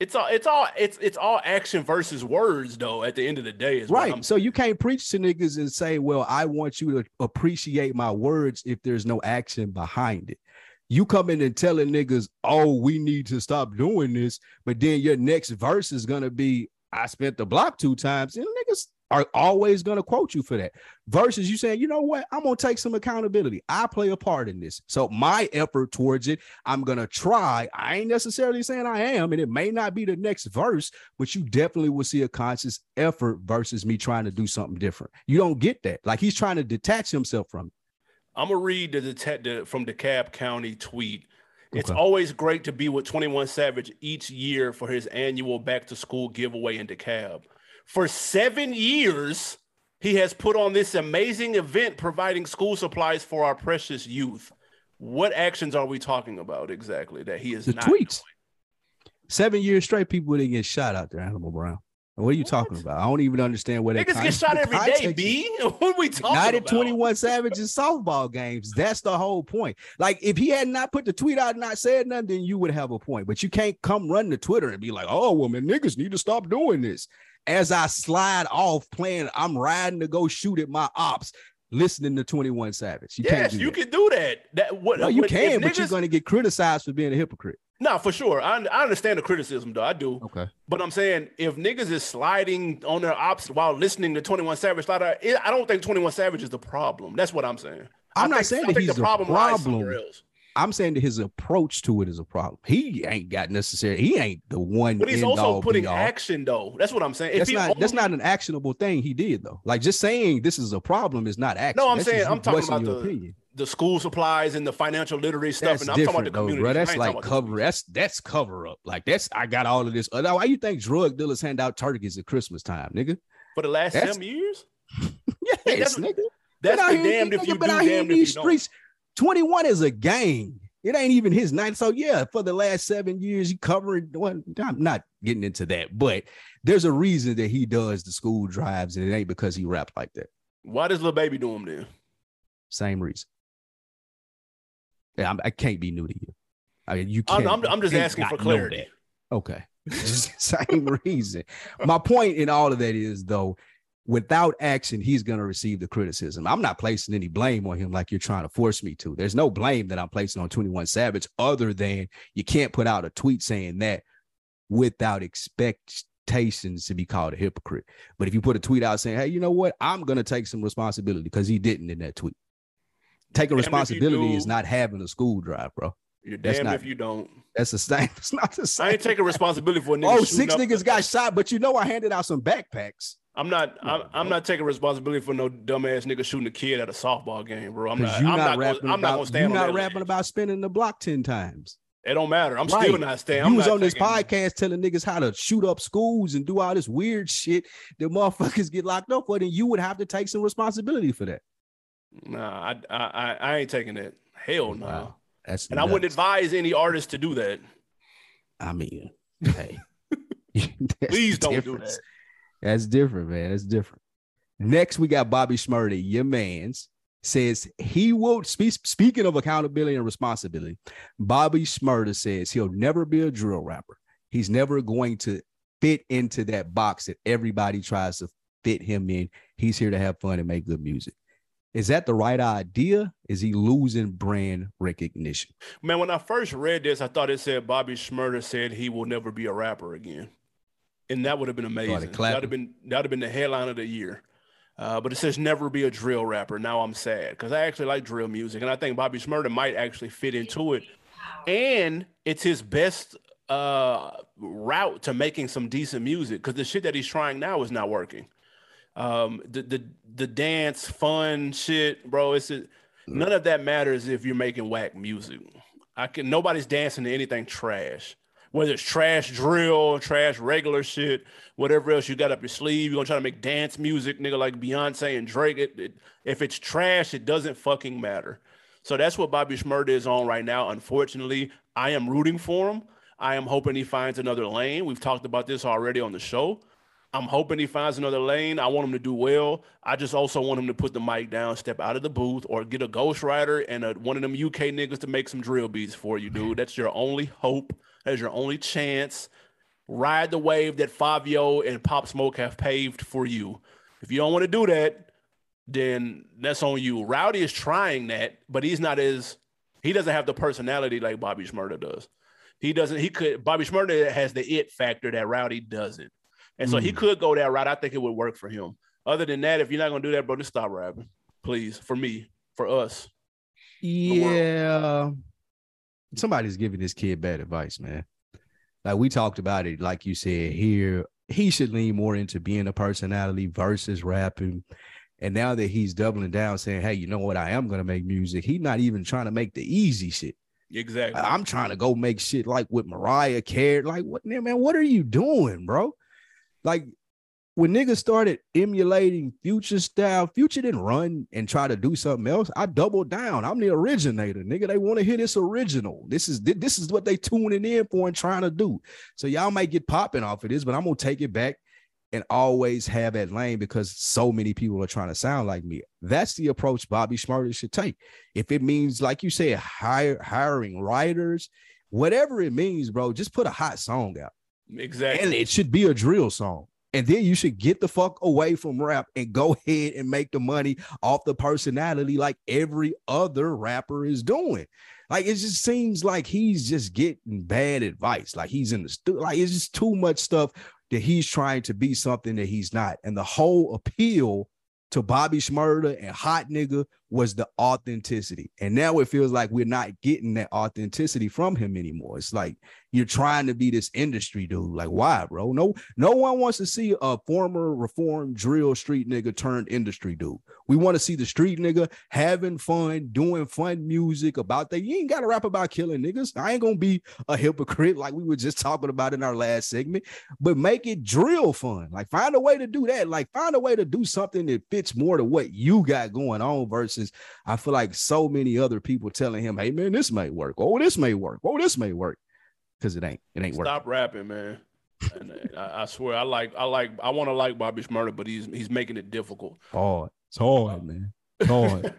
It's all it's all it's it's all action versus words though. At the end of the day, Right. So you can't preach to niggas and say, well, I want you to appreciate my words if there's no action behind it. You come in and telling niggas, oh, we need to stop doing this, but then your next verse is gonna be, I spent the block two times, and niggas are always gonna quote you for that. Versus you saying, you know what, I'm gonna take some accountability. I play a part in this. So my effort towards it, I'm gonna try. I ain't necessarily saying I am, and it may not be the next verse, but you definitely will see a conscious effort versus me trying to do something different. You don't get that. Like he's trying to detach himself from it. I'm gonna read the detective from DeKalb County tweet. It's always great to be with 21 Savage each year for his annual back to school giveaway in DeKalb. For seven years, he has put on this amazing event providing school supplies for our precious youth. What actions are we talking about exactly that he is The not tweets. Seven years straight, people didn't get shot out there, Animal Brown. What are you talking about? I don't even understand what? Niggas get shot every day, B. What are we talking Not at about? 21 Savage's softball games. That's the whole point. Like, if he had not put the tweet out and not said nothing, then you would have a point. But you can't come run to Twitter and be like, oh, well, man, niggas need to stop doing this. As I slide off playing, I'm riding to go shoot at my ops, listening to 21 Savage. You can't Yes, do you that. can do that. That what No, you what- can, but you're going to get criticized for being a hypocrite. No, for sure. I, I understand the criticism, though. I do. Okay. But I'm saying if niggas is sliding on their ops while listening to 21 Savage, I don't think 21 Savage is the problem. That's what I'm saying. I'm I not think- saying I that think he's the a problem problem. I'm saying that his approach to it is a problem. He ain't got necessary. He ain't the one. But he's also putting action, though. That's what I'm saying. If That's not. That's not an actionable thing he did though. Like just saying this is a problem is not action. No, I'm That's saying I'm talking about the opinion. The school supplies and the financial literacy stuff, That's and I'm talking about the community. bro. That's like talking about the cover. That's that's cover up. Like that's I got all of this. Why you think drug dealers hand out turkeys at Christmas time, nigga? for the last That's- seven years. Yes, that's- nigga. That's the here- damned if you do, been out here in these streets. 21 is a gang. It ain't even his night. So yeah, for the last seven years, he covered. Well, I'm not getting into that, but there's a reason that he does the school drives, and it ain't because he rapped like that. Why does Lil Baby do them then? Same reason. Yeah, I'm, I can't be new to you. I mean, you I'm, can't. I'm, I'm just asking for clarity. Okay. Same reason. My point in all of that is though, without action, he's gonna receive the criticism. I'm not placing any blame on him like you're trying to force me to. There's no blame that I'm placing on 21 Savage other than you can't put out a tweet saying that without expectations to be called a hypocrite. But if you put a tweet out saying, hey, you know what, I'm gonna take some responsibility because he didn't in that tweet. Taking Damned if you responsibility is not having a school drive, bro. You're That's damned not- if you don't. That's the same. It's not the same. I ain't taking responsibility for a nigga. Oh, up- niggas got shot, but you know I handed out some backpacks. I'm not. I'm, I'm not taking responsibility for no dumbass nigga shooting a kid at a softball game, bro. I'm not. I'm not, rapping Gonna, I'm not gonna about stand you're not rapping about spinning the block 10 times. It don't matter. I'm Right. still not staying. you was on this podcast telling niggas how to shoot up schools and do all this weird shit that motherfuckers get locked up for, then you would have to take some responsibility for that. Nah, I, I, I, ain't taking that. Hell no. Wow. That's And I wouldn't advise any artist to do that. I mean, hey. Please don't do that. That's different, man. That's different. Next, we got Bobby Shmurda, your man's, says he will speak. Speaking of accountability and responsibility, Bobby Shmurda says he'll never be a drill rapper. He's never going to fit into that box that everybody tries to fit him in. He's here to have fun and make good music. Is that the right idea? Is he losing brand recognition? Man, when I first read this, I thought it said Bobby Shmurda said he will never be a rapper again, and that would have been amazing. That would have been that would have been the headline of the year. Uh, but it says never be a drill rapper. Now I'm sad because I actually like drill music, and I think Bobby Shmurda might actually fit into it. And it's his best uh, route to making some decent music because the shit that he's trying now is not working um, the the the dance fun shit, bro. It's a, none of that matters if you're making whack music. I can nobody's dancing to anything trash. Whether it's trash drill, trash regular shit, whatever else you got up your sleeve, you're gonna try to make dance music, nigga, like Beyonce and Drake. It, it, if it's trash, it doesn't fucking matter. So that's what Bobby Shmurda is on right now. Unfortunately, I am rooting for him. I am hoping he finds another lane. We've talked about this already on the show. I'm hoping he finds another lane. I want him to do well. I just also want him to put the mic down, step out of the booth, or get a ghostwriter and a, one of them UK niggas to make some drill beats for you, dude. That's your only hope. That's your only chance. Ride the wave that Fivio and Pop Smoke have paved for you. If you don't want to do that, then that's on you. Rowdy is trying that, but he's not as he doesn't have the personality like Bobby Shmurda does. He doesn't. He could. Bobby Shmurda has the it factor that Rowdy doesn't. And so mm. he could go that route. I think it would work for him. Other than that, if you're not gonna do that, bro, just stop rapping, please. For me, for us. Yeah. Somebody's giving this kid bad advice, man. Like we talked about it, like you said here, he should lean more into being a personality versus rapping. And now that he's doubling down, saying, "Hey, you know what? I am gonna make music." He's not even trying to make the easy shit. Exactly. I'm trying to go make shit like with Mariah Carey. Like, what man? What are you doing, bro? Like when niggas started emulating future style, future didn't run and try to do something else. I doubled down. I'm the originator, nigga. They want to hear this original. This is this is what they tuning in for and trying to do. So y'all might get popping off of this, but I'm gonna take it back and always have that lane because so many people are trying to sound like me. That's the approach Bobby Shmurda should take. If it means, like you said, hire, hiring writers, whatever it means, bro, just put a hot song out. Exactly. And it should be a drill song. And then you should get the fuck away from rap and go ahead and make the money off the personality like every other rapper is doing. Like it just seems like he's just getting bad advice. Like he's in the studio. Like it's just too much stuff that he's trying to be something that he's not. And the whole appeal to Bobby Shmurda and Hot Nigga was the authenticity. And now it feels like we're not getting that authenticity from him anymore. It's like you're trying to be this industry dude. Like, why, bro? No, no one wants to see a former reformed drill street nigga turned industry dude. We want to see the street nigga having fun, doing fun music about that. You ain't got to rap about killing niggas. I ain't gonna be a hypocrite like we were just talking about in our last segment, but make it drill fun. Like, find a way to do that. Like, find a way to do something that fits more to what you got going on versus I feel like so many other people telling him, "Hey, man, this may work. Oh, this may work. Oh, this may work." because it ain't. It ain't working. Stop rapping, man. and uh, I, I, swear, I like, I like, I want to like Bobby Shmurda, but he's he's making it difficult. Hard. It's hard, man. It's hard.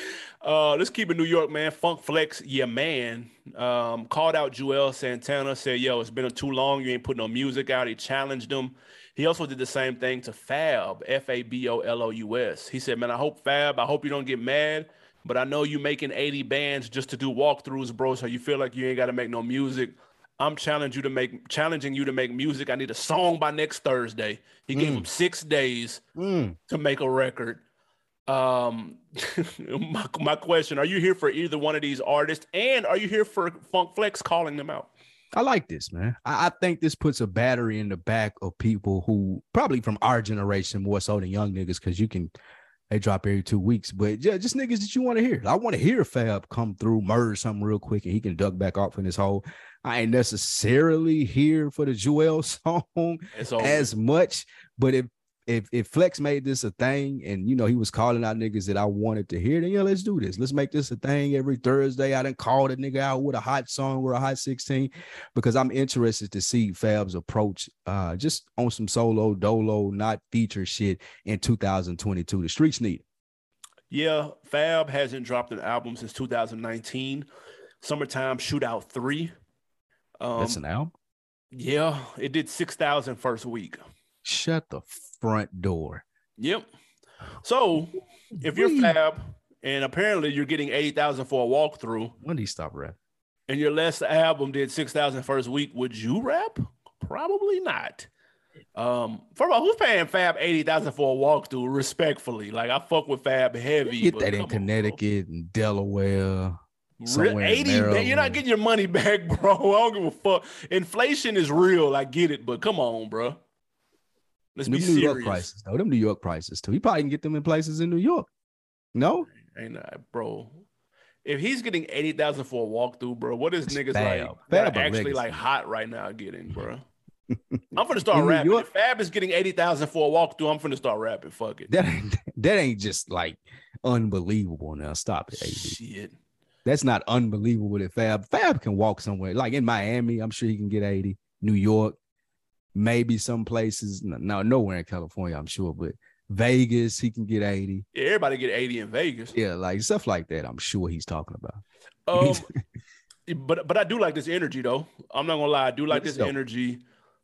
uh, let's keep it New York, man. Funk Flex, yeah, man. Um, called out Juelz Santana, said, "Yo, it's been too long. You ain't putting no music out." He challenged him. He also did the same thing to Fab, F A B O L O U S. He said, "Man, I hope Fab, I hope you don't get mad." But I know you making 80 bands just to do walkthroughs, bro. So you feel like you ain't got to make no music. I'm challenging you to make challenging you to make music. I need a song by next Thursday. He mm. gave him six days mm. to make a record. Um, my, my question: Are you here for either one of these artists, and are you here for Funk Flex calling them out? I like this, man. I, I, think this puts a battery in the back of people who probably from our generation more so than young niggas, because you can they drop every two weeks. But yeah, just niggas that you want to hear. I want to hear Fab come through, murder something real quick, and he can duck back off in his hole. I ain't necessarily here for the Juelz song as much, but if if if Flex made this a thing and you know he was calling out niggas that I wanted to hear, then yeah, let's do this. Let's make this a thing every Thursday. I didn't call the nigga out with a hot song or a hot 16 because I'm interested to see Fab's approach uh just on some solo dolo, not feature shit in 2022. The streets need. Yeah, Fab hasn't dropped an album since 2019. Summertime Shootout 3. Um, That's an album? Yeah, it did 6,000 first week. Shut the front door. Yep. So if you're Fab and apparently you're getting 80,000 for a walkthrough. When do you stop rap? And your last album did 6,000 first week, would you rap? Probably not. Um, first of all, who's paying Fab 80,000 for a walkthrough respectfully? Like I fuck with Fab heavy. You get that in Connecticut on, and Delaware. 80 you're not getting your money back, bro. I don't give a fuck. Inflation is real. I get it, but come on, bro. Let's New be New serious. York prices, though. Them New York prices too. He probably can get them in places in New York. No, ain't that, bro. If he's getting eighty thousand for a walkthrough, bro, what is niggas Fab. like Fab actually like hot right now getting, bro? I'm gonna start In rapping. If Fab is getting eighty thousand for a walkthrough, I'm gonna start rapping. Fuck it. that ain't that ain't just like unbelievable. Now stop it, AD. Shit. That's not unbelievable that Fab Fab can walk somewhere. Like in Miami, I'm sure he can get 80. New York, maybe some places. No, no, nowhere in California, I'm sure, but Vegas, he can get 80. Yeah, everybody get eighty in Vegas. Yeah, like stuff like that. I'm sure he's talking about. Um, but but I do like this energy though. I'm not gonna lie, I do like this dope. energy.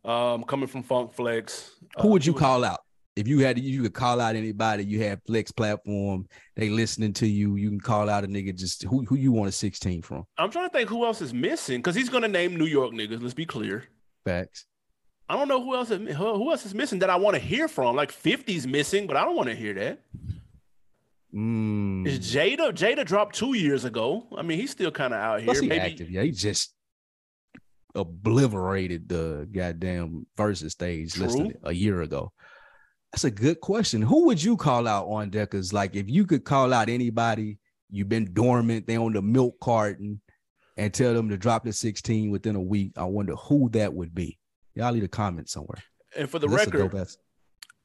Um, coming from Funk Flex. Who Uh, would you he was- call out? If you had you could call out anybody, you have Flex platform, they listening to you, you can call out a nigga just who who you want a 16 from. I'm trying to think who else is missing because he's gonna name New York niggas. Let's be clear. Facts. I don't know who else is who else is missing that I want to hear from. Like 50's missing, but I don't want to hear that. Mm. Is Jada? Jada dropped two years ago. I mean, he's still kind of out here. Plus he Maybe active. Yeah, he just obliterated the goddamn versus stage True. listed a year ago. That's a good question. Who would you call out on Deckers? Like if you could call out anybody, you've been dormant, they on the milk carton, and tell them to drop the 16 within a week. I wonder who that would be. Y'all leave a comment somewhere. and for the record,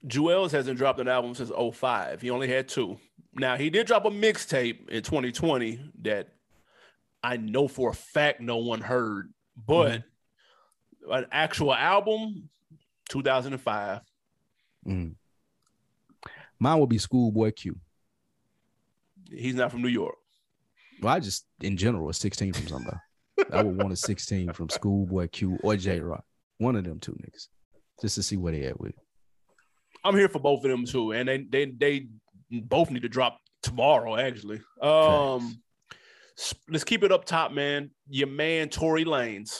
Juelz hasn't dropped an album since 05. He only had two. Now he did drop a mixtape in 2020 that I know for a fact no one heard, but an actual album, 2005. Mm. Mine would be Schoolboy Q. He's not from New York. Well, I just in general a 16 from somebody. I would want a 16 from Schoolboy Q or Jay Rock. One of them two niggas. Just to see where they at with it. I'm here for both of them too, and they they they both need to drop tomorrow. Actually, um, let's keep it up top, man. Your man Tory Lanez,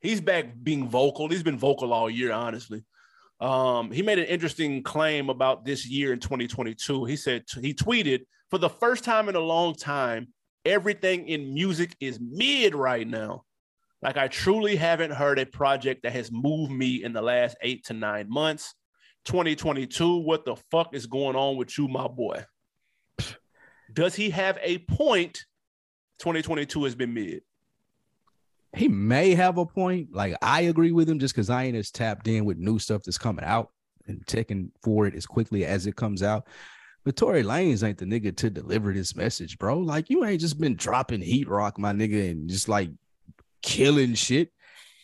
he's back being vocal. He's been vocal all year, honestly. Um, he made an interesting claim about this year in 2022. He said he tweeted for the first time in a long time, everything in music is mid right now. Like I truly haven't heard a project that has moved me in the last eight to nine months. 2022, what the fuck is going on with you, my boy? Does he have a point? 2022 has been mid. He may have a point. Like I agree with him just because I ain't as tapped in with new stuff that's coming out and checking for it as quickly as it comes out. But Tory Lanez ain't the nigga to deliver this message, bro. Like you ain't just been dropping heat rock, my nigga, and just like killing shit.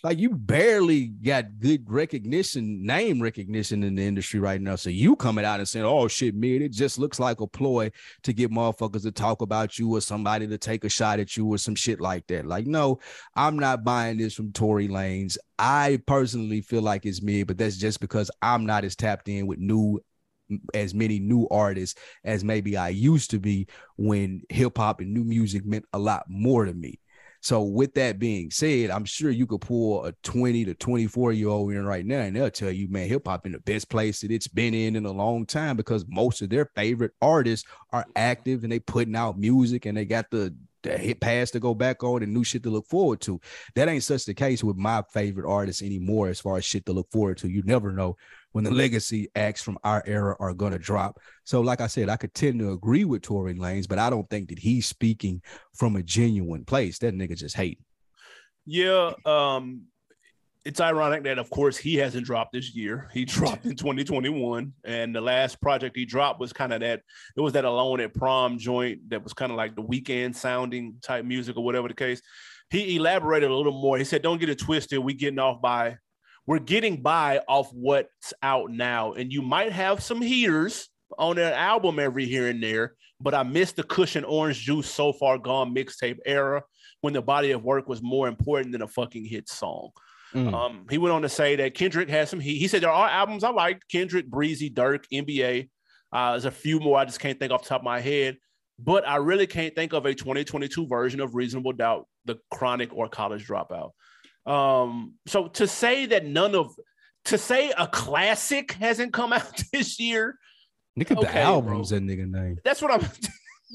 Like you barely got good recognition, name recognition in the industry right now. So you coming out and saying, "Oh shit, man, it just looks like a ploy to get motherfuckers to talk about you or somebody to take a shot at you or some shit like that." Like, no, I'm not buying this from Tory Lanez. I personally feel like it's mid, but that's just because I'm not as tapped in with new as many new artists as maybe I used to be when hip hop and new music meant a lot more to me. So with that being said, I'm sure you could pull a 20 to 24 year old in right now and they'll tell you, man, hip hop in the best place that it's been in in a long time because most of their favorite artists are active and they putting out music and they got the the hit pass to go back on and new shit to look forward to. That ain't such the case with my favorite artists anymore as far as shit to look forward to. You never know when the legacy acts from our era are gonna drop. So, like I said, I could tend to agree with Tory Lanez, but I don't think that he's speaking from a genuine place. That nigga just hating. Yeah, um, it's ironic that, of course, he hasn't dropped this year. He dropped in 2021, and the last project he dropped was kind of that. It was that Alone at Prom joint that was kind of like the Weeknd sounding type music or whatever the case. He elaborated a little more. He said, "Don't get it twisted. We getting off by, we're getting by off what's out now, and you might have some heaters on an album every here and there, but I miss the cushion orange juice so far gone mixtape era when the body of work was more important than a fucking hit song." Mm. Um, he went on to say that Kendrick has some. He, he said there are albums I like: Kendrick, Breezy, Durk, NBA. Uh, there's a few more I just can't think off the top of my head, but I really can't think of a 2022 version of Reasonable Doubt, The Chronic, or College Dropout. Um, so to say that none of to say a classic hasn't come out this year. Look at okay, the albums bro. that nigga name. That's what I'm.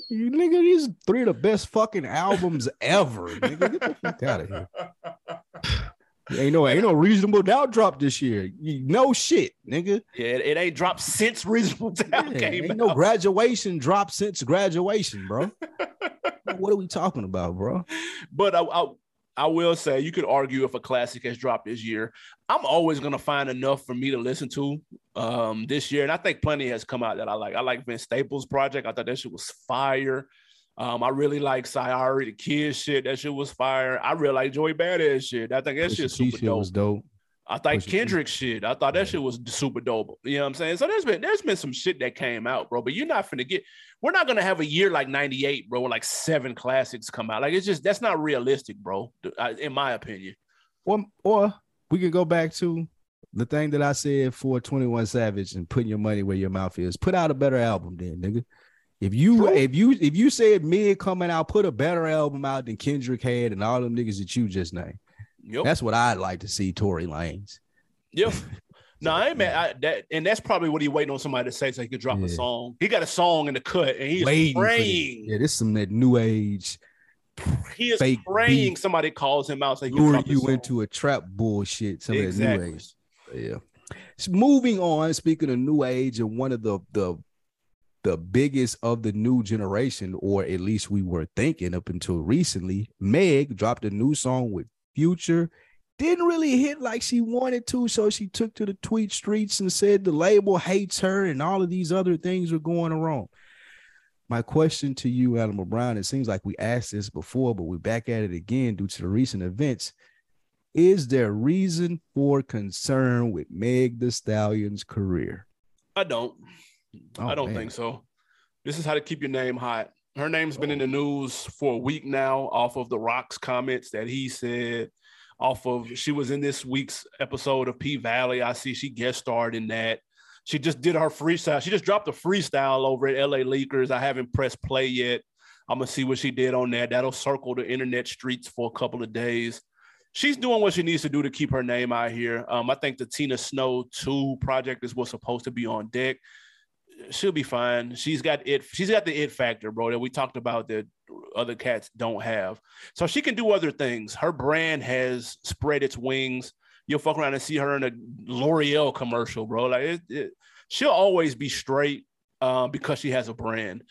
you nigga, these three of the best fucking albums ever. nigga, get the fuck out of here. Ain't no ain't no reasonable doubt drop this year. You, no shit, nigga. Yeah, it, it ain't dropped since reasonable doubt yeah, came ain't out. no graduation drop since graduation, bro. what are we talking about, bro? But I, I, I will say you could argue if a classic has dropped this year. I'm always gonna find enough for me to listen to um this year, and I think plenty has come out that I like. I like Vince Staples' project. I thought that shit was fire. Um, I really like Sayari, the kid shit. That shit was fire. I really like Joey Badass shit. I think that shit super dope. Was dope. I thought Kendrick shit. I thought that shit was super dope. You know what I'm saying? So there's been there's been some shit that came out, bro. But you're not gonna get. We're not gonna have a year like '98, bro, where like seven classics come out. Like it's just that's not realistic, bro. In my opinion. Or or we can go back to the thing that I said for 21 Savage and putting your money where your mouth is. Put out a better album, then, nigga. If you True. if you if you said mid coming out, put a better album out than Kendrick had and all them niggas that you just named. Yep. That's what I'd like to see Tory Lanez. Yep. No, I ain't mad. I, that, and that's probably what he waiting on somebody to say so he could drop yeah. a song. He got a song in the cut, and he's Waiting praying. Yeah, this is some that new age. He is fake praying beat. somebody calls him out so he can you into a trap bullshit. Some exactly. of that new age. Yeah. So moving on, speaking of new age, and one of the the the biggest of the new generation, or at least we were thinking up until recently. Meg dropped a new song with Future. Didn't really hit like she wanted to, so she took to the tweet streets and said the label hates her and all of these other things were going wrong. My question to you, Animal Brown, it seems like we asked this before, but we're back at it again due to the recent events. Is there reason for concern with Meg the Stallion's career? I don't. Oh, I don't man. think so. This is how to keep your name hot. Her name's been in the news for a week now off of the Rock's comments that he said. Off of she was in this week's episode of P Valley. I see she guest starred in that. She just did her freestyle. She just dropped a freestyle over at LA Leakers. I haven't pressed play yet. I'm gonna see what she did on that. That'll circle the internet streets for a couple of days. She's doing what she needs to do to keep her name out here. Um, I think the Tina Snow 2 project is what's supposed to be on deck she'll be fine. She's got it. She's got the it factor, bro, that we talked about that other cats don't have. So she can do other things. Her brand has spread its wings. You'll fuck around and see her in a L'Oreal commercial, bro. Like it, it, she'll always be straight uh, because she has a brand.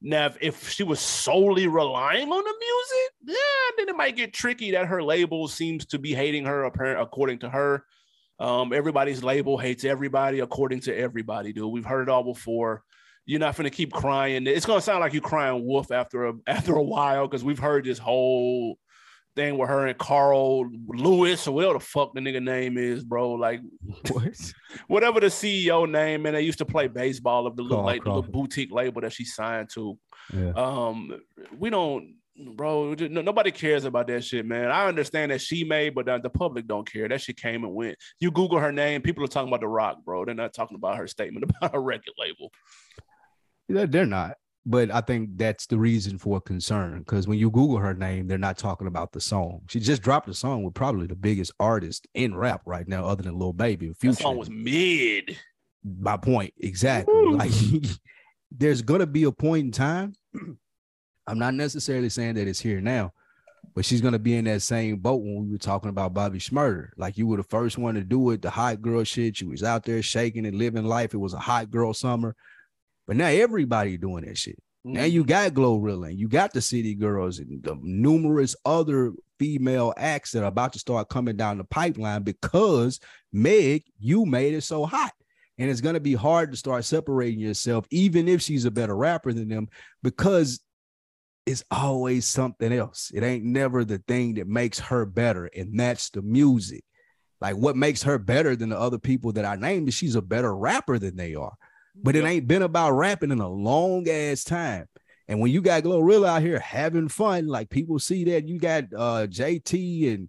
Now, if, if, she was solely relying on the music, yeah, then it might get tricky that her label seems to be hating her, apparent according to her. Um, everybody's label hates everybody according to everybody, dude. We've heard it all before. You're not gonna keep crying. It's gonna sound like you're crying wolf after a after a while because we've heard this whole thing with her and Carl Lewis or whatever the fuck the nigga name is, bro. Like what? whatever the CEO name, and they used to play baseball of the little, like, the little boutique label that she signed to. Yeah. Um, we don't bro. Nobody cares about that shit, man. I understand that she made, but the public don't care. That shit came and went. You Google her name, people are talking about The Rock, bro. They're not talking about her statement about her record label. They're not. But I think that's the reason for concern because when you Google her name, they're not talking about the song. She just dropped a song with probably the biggest artist in rap right now, other than Lil Baby. Future. That song was mid. My point exactly. Woo. Like, there's gonna be a point in time I'm not necessarily saying that it's here now, but she's gonna be in that same boat when we were talking about Bobby Shmurda. Like you were the first one to do it, the hot girl shit. You was out there shaking and living life. It was a hot girl summer. But now everybody doing that shit. Mm-hmm. Now you got Glorilla and you got the City Girls and the numerous other female acts that are about to start coming down the pipeline because Meg, you made it so hot. And it's going to be hard to start separating yourself, even if she's a better rapper than them, because it's always something else. It ain't never the thing that makes her better, and that's the music. Like what makes her better than the other people that I named is she's a better rapper than they are. But it ain't been about rapping in a long ass time. And when you got Glorilla out here having fun, like people see that you got uh JT and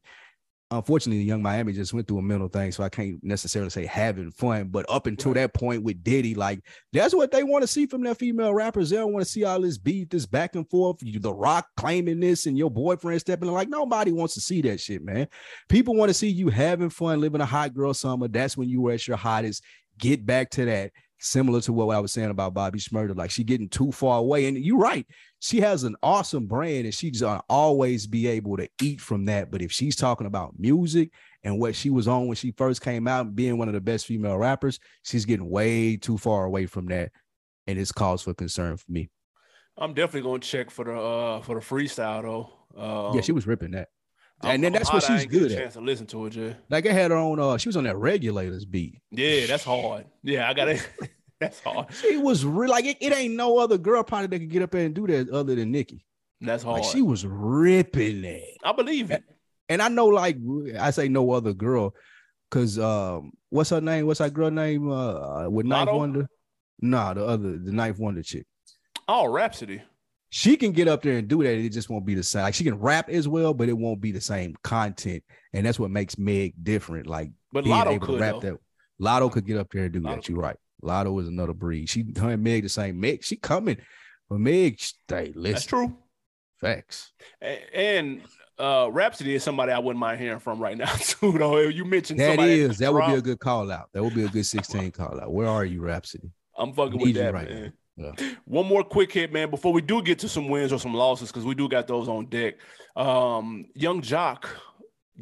unfortunately, Yung Miami just went through a mental thing, so I can't necessarily say having fun. But up until that point with Diddy, like that's what they want to see from their female rappers. They don't want to see all this beef, this back and forth. You, the Rock claiming this and your boyfriend stepping in. Like nobody wants to see that shit, man. People want to see you having fun, living a hot girl summer. That's when you were at your hottest. Get back to that similar to what I was saying about Bobby Shmurda. Like she getting too far away. And you're right. She has an awesome brand and she's gonna always be able to eat from that. But if she's talking about music and what she was on when she first came out, being one of the best female rappers, she's getting way too far away from that. And it's cause for concern for me. I'm definitely gonna check for the uh for the freestyle though. Um, yeah, she was ripping that. I'm, and then that's what she's good at. Chance to listen to it, yeah. Like I had her on. Uh, she was on that regulators beat. Yeah, that's hard. Yeah, I got it. that's hard. She was real. Like it, it, ain't no other girl probably that could get up there and do that other than Nicki. That's hard. Like she was ripping it. I believe it. And I know, like I say, no other girl, because um, what's her name? What's that girl name? Uh, with Ninth Wonder. Nah, the other, the Ninth Wonder chick. Oh, Rapsody. she can get up there and do that. It just won't be the same. Like she can rap as well, but it won't be the same content. And that's what makes Meg different. Like but able could, to rap though. that. Latto could get up there and do Latto that. You're right. Latto is another breed. She her and Meg the same. Meg, she coming. But Meg, stay listen. That's true. Facts. And uh Rapsody is somebody I wouldn't mind hearing from right now, too. Though you mentioned that is that would be a good call out. That would be a good 16 call out. Where are you, Rapsody? I'm fucking with that, right man. Yeah. One more quick hit, man, before we do get to some wins or some losses, because we do got those on deck. Um, Yung Joc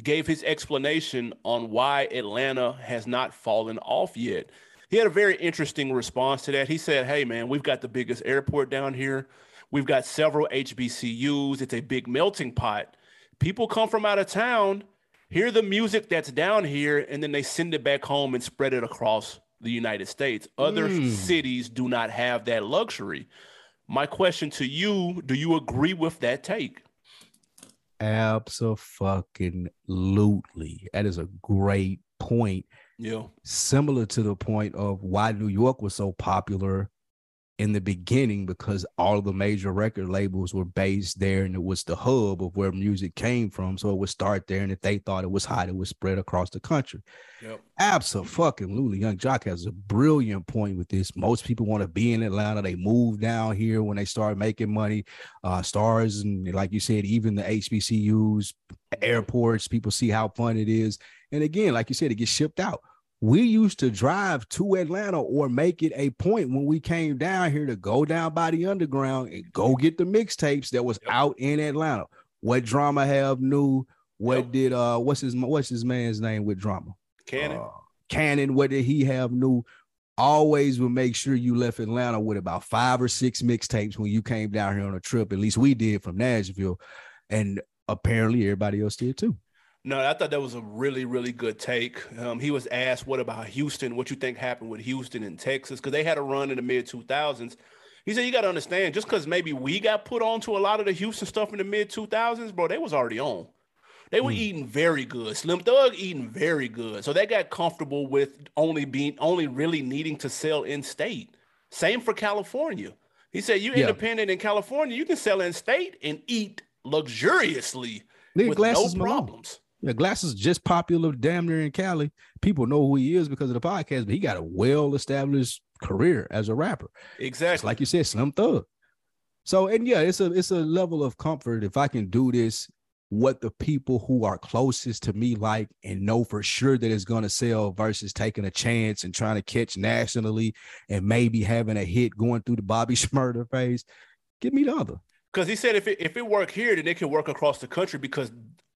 gave his explanation on why Atlanta has not fallen off yet. He had a very interesting response to that. He said, Hey, man, we've got the biggest airport down here. We've got several HBCUs. It's a big melting pot. People come from out of town, hear the music that's down here, and then they send it back home and spread it across the United States. Other mm. cities do not have that luxury. My question to you, do you agree with that take? Absolutely. That is a great point. Yeah. Similar to the point of why New York was so popular in the beginning because all of the major record labels were based there and it was the hub of where music came from. So it would start there. And if they thought it was hot, it would spread across the country. Yep. Absolutely. Yung Joc has a brilliant point with this. Most people want to be in Atlanta. They move down here when they start making money. Uh, stars and like you said, even the HBCUs, airports, people see how fun it is. And again, like you said, it gets shipped out we used to drive to Atlanta or make it a point when we came down here to go down by the underground and go get the mixtapes that was yep. out in Atlanta. What drama have new? What yep. did uh what's his what's his man's name with drama? Cannon. Uh, Cannon, what did he have new? Always would make sure you left Atlanta with about five or six mixtapes when you came down here on a trip. At least we did from Nashville. And apparently everybody else did too. No, I thought that was a really, really good take. Um, he was asked, "What about Houston? What you think happened with Houston and Texas? Because they had a run in the mid 2000s." He said, "You got to understand, just because maybe we got put on to a lot of the Houston stuff in the mid 2000s, bro, they was already on. They were mm. eating very good. Slim Thug eating very good, so they got comfortable with only being only really needing to sell in state. Same for California. He said, "You yeah. independent in California, you can sell in state and eat luxuriously with no problems." Yeah, Glasses just popular damn near in Cali. People know who he is because of the podcast, but he got a well-established career as a rapper. Exactly. Just like you said, Slim Thug. So, and yeah, it's a it's a level of comfort if I can do this, what the people who are closest to me like and know for sure that it's gonna sell versus taking a chance and trying to catch nationally and maybe having a hit going through the Bobby Shmurda phase. Give me the other. Because he said if it if it work here, then it can work across the country because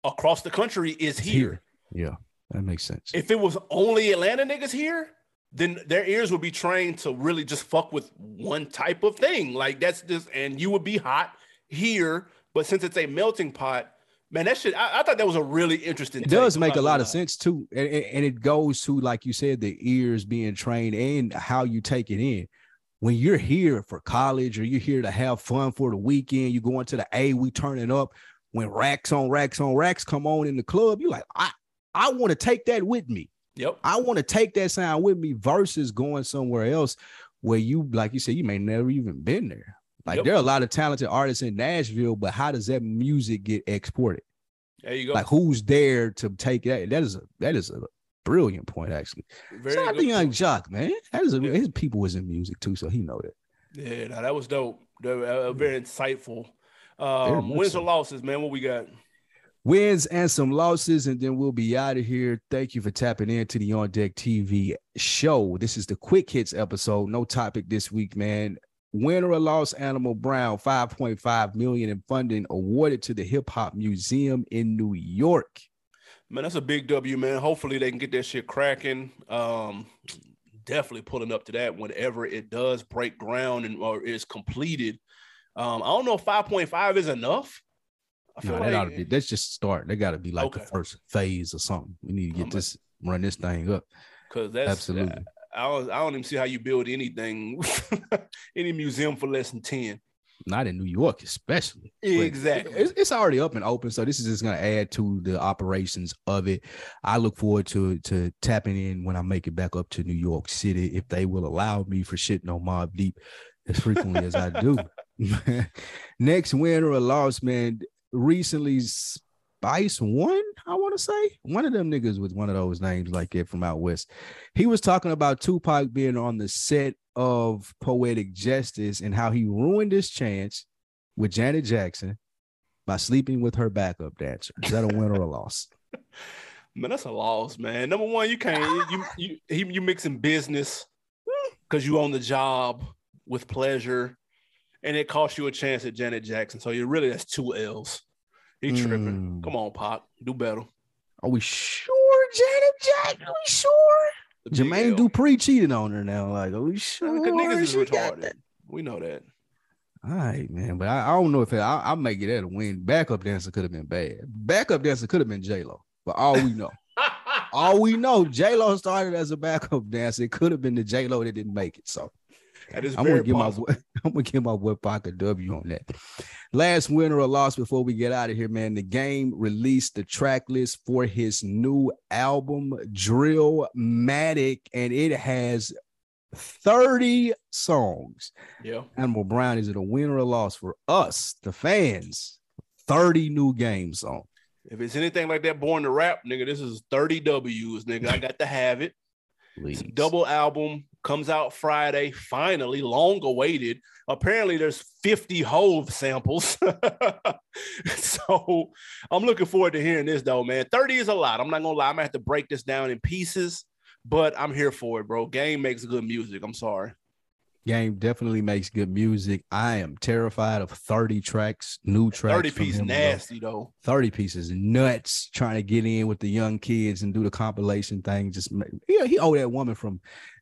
across the country is here. here. Yeah, that makes sense. If it was only Atlanta niggas here, then their ears would be trained to really just fuck with one type of thing. Like that's just, and you would be hot here. But since it's a melting pot, Man, that shit. I, I thought that was a really interesting. It does make a lot of sense too, and, and and it goes to like you said, the ears being trained and how you take it in. When you're here for college or you're here to have fun for the weekend, you're going to the A, we turning up. When racks on racks on racks come on in the club, you're like, I I want to take that with me. Yep. I want to take that sound with me versus going somewhere else where you, like you said, you may never even been there. Like Yep. there are a lot of talented artists in Nashville, but how does that music get exported? There you go. Like who's there to take that? That is a that is a brilliant point, actually. Very Shout out to Yung. Joc, man. That is a, his people was in music too, so he know that. Yeah, no, that was dope. Uh, very insightful. Um, much wins so. or losses, man. What we got? Wins and some losses, and then we'll be out of here. Thank you for tapping into the On Deck TV show. This is the quick hits episode. No topic this week, man. Winner or loss, Animal Brown, 5.5 million in funding awarded to the Hip Hop Museum in New York. Man, that's a big W, man. Hopefully they can get that shit cracking. Um, definitely pulling up to that whenever it does break ground and or is completed. Um, I don't know if 5.5 is enough. I No, that ought to be that's just start. They got to be like the first phase or something. We need to get I'm this run this thing up. because that's Absolutely. I don't, I don't even see how you build anything, any museum for less than 10. Not in New York, especially. Exactly. It's, it's already up and open, so this is just going to add to the operations of it. I look forward to to tapping in when I make it back up to New York City, if they will allow me for shitting on Mobb Deep as frequently as I do. Next winner or a loss, man. Recently, Spice 1. I want to say one of them niggas with one of those names like that from out west. He was talking about Tupac being on the set of Poetic Justice and how he ruined his chance with Janet Jackson by sleeping with her backup dancer. Is that a win or a loss? Man, that's a loss, man. Number one, you can't you you he, you mixing business because you own the job with pleasure, and it cost you a chance at Janet Jackson. So you really that's two L's. He tripping. Mm. Come on, Pop, do better. Are we sure Janet Jackson? Are we sure? The Jermaine. Dupri cheated on her now. Like, are we sure? Because niggas is retarded. We know that. All right, man. But I, I don't know if it, I, I make it at a win. Backup dancer could have been bad. Backup dancer could have been J Lo. But all we know, all we know, J Lo started as a backup dancer. It could have been the J Lo that didn't make it. So that is I'm gonna give possible. my I'm gonna give my boy Pac a W on that. Last winner or a loss before we get out of here, man. The game released the track list for his new album, Drill Matic, and it has 30 songs. Yeah. Animal Brown, is it a win or a loss for us, the fans? 30 new game songs. If it's anything like that, born to rap, nigga, this is 30 W's, nigga. I got to have it. Double album comes out Friday. Finally, long awaited. Apparently, there's 50 Hove samples. so I'm looking forward to hearing this though, man. 30 is a lot. I'm not gonna lie. I'm gonna have to break this down in pieces, but I'm here for it, bro. Game makes good music. I'm sorry. Game definitely makes good music. I am terrified of 30 tracks, new tracks. 30 from piece nasty though. 30 pieces nuts trying to get in with the young kids and do the compilation thing. Just yeah, he owe that woman from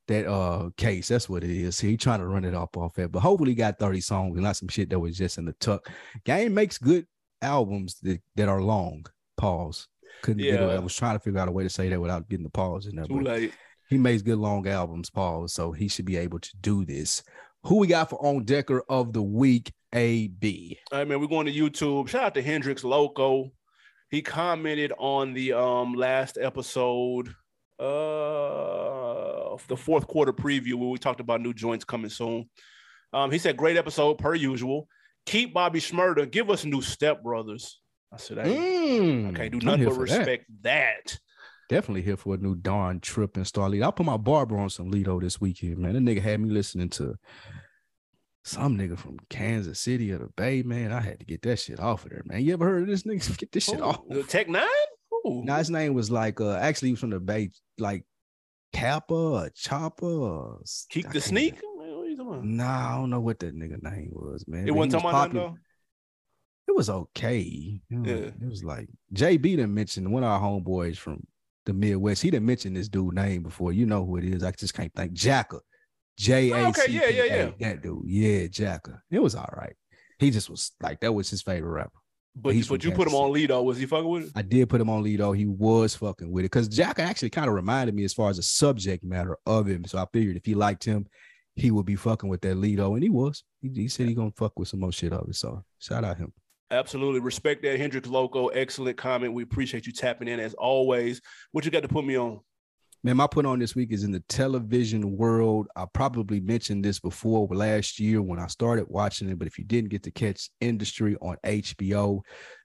that uh case. That's what it is. He trying to run it up off that, but hopefully he got 30 songs and not some shit that was just in the tuck. Game makes good albums that, that are long. Pause. Couldn't get it. Yeah. I was trying to figure out a way to say that without getting the pause in there. Too late. he makes good long albums, Paul. So he should be able to do this. Who we got for on Decker of the week? AB. All right, man. We're going to YouTube. Shout out to Hendrix Loco. He commented on the um last episode uh the fourth quarter preview where we talked about new joints coming soon. Um, he said, Great episode per usual. Keep Bobby Shmurda. Give us new step brothers. I said, hey, Mm, I can't do nothing but for that. respect that. Definitely here for a new Don Trip and Starlito. I'll put my barber on some Lido this weekend, man. That nigga had me listening to some nigga from Kansas City or the Bay, man. I had to get that shit off of there, man. You ever heard of this nigga? Get this shit Ooh, off. the Tech N9ne? Ooh. Now his name was like uh actually he was from the Bay, like Kappa or Chopper. Or, Keep I the sneak. Man, what you talking about? Nah, I don't know what that nigga name was, man. It wasn't was talking popular. though. It was okay. It was, Yeah. it was like JB didn't mention one of our homeboys from the Midwest. He didn't mention this dude name before. You know who it is. I just can't think. Jacka. J A Oh, okay, yeah, yeah, yeah. That dude. Yeah, Jacka. It was all right. He just was like that was his favorite rapper. But He's but you put him on though. Was he fucking with it? I did put him on though. He was fucking with it because Jack actually kind of reminded me as far as the subject matter of him. So I figured if he liked him, he would be fucking with that Lido, and he was. He, he said he gonna fuck with some more shit of it. So shout out him. Absolutely. Respect that. Hendrix Loco. Excellent comment. We appreciate you tapping in as always. What you got to put me on? Man, my put on this week is in the television world. I probably mentioned this before last year when I started watching it, but if you didn't get to catch Industry on HBO,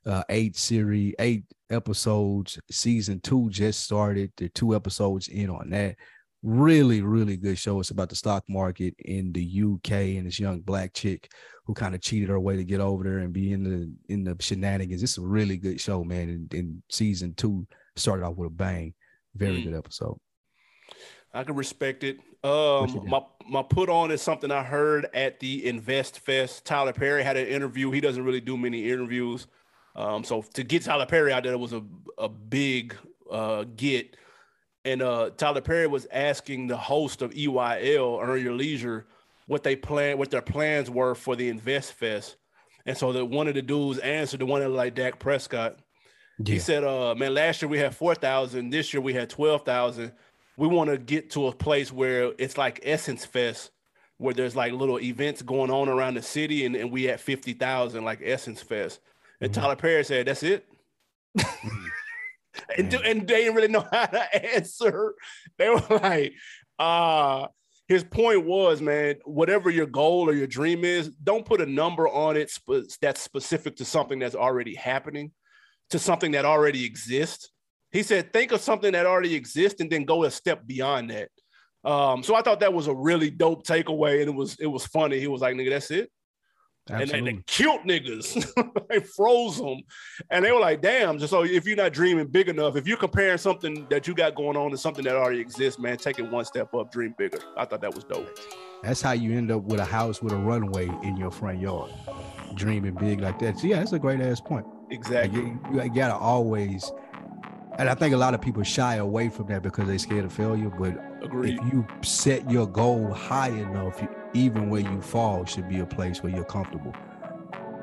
uh, eight series, eight episodes, season two just started. There are two episodes in on that. Really, really good show. It's about the stock market in the UK and this young black chick who kind of cheated her way to get over there and be in the in the shenanigans. It's a really good show, man. And, and season two started off with a bang. Very Mm. good episode. I can respect it. Um, my my put on is something I heard at the Invest Fest. Tyler Perry had an interview. He doesn't really do many interviews. Um, so to get Tyler Perry out there was a a big uh get. And uh, Tyler Perry was asking the host of EYL, Earn Your Leisure, what they plan, what their plans were for the Invest Fest. And so that one of the dudes answered the one that like Dak Prescott. He said, uh, man, last year we had 4,000. This year we had 12,000. We want to get to a place where it's like Essence Fest, where there's like little events going on around the city, and, and we at 50,000, like Essence Fest. And Mhm. Tyler Perry said, that's it. and, do- and they didn't really know how to answer. They were like, uh, his point was, man, whatever your goal or your dream is, don't put a number on it sp- that's specific to something that's already happening, to something that already exists. He said, think of something that already exists and then go a step beyond that. Um, so I thought that was a really dope takeaway, and it was it was funny. He was like, "Nigga, that's it." Absolutely. And they, they killed niggas. they froze them. And they were like, damn, just so if you're not dreaming big enough, if you're comparing something that you got going on to something that already exists, man, take it one step up, dream bigger. I thought that was dope. That's how you end up with a house with a runway in your front yard, dreaming big like that. So yeah, that's a great ass point. Like, Exactly. you, you gotta always, and I think a lot of people shy away from that because they're scared of failure. But Agreed. if you set your goal high enough, you, even where you fall should be a place where you're comfortable.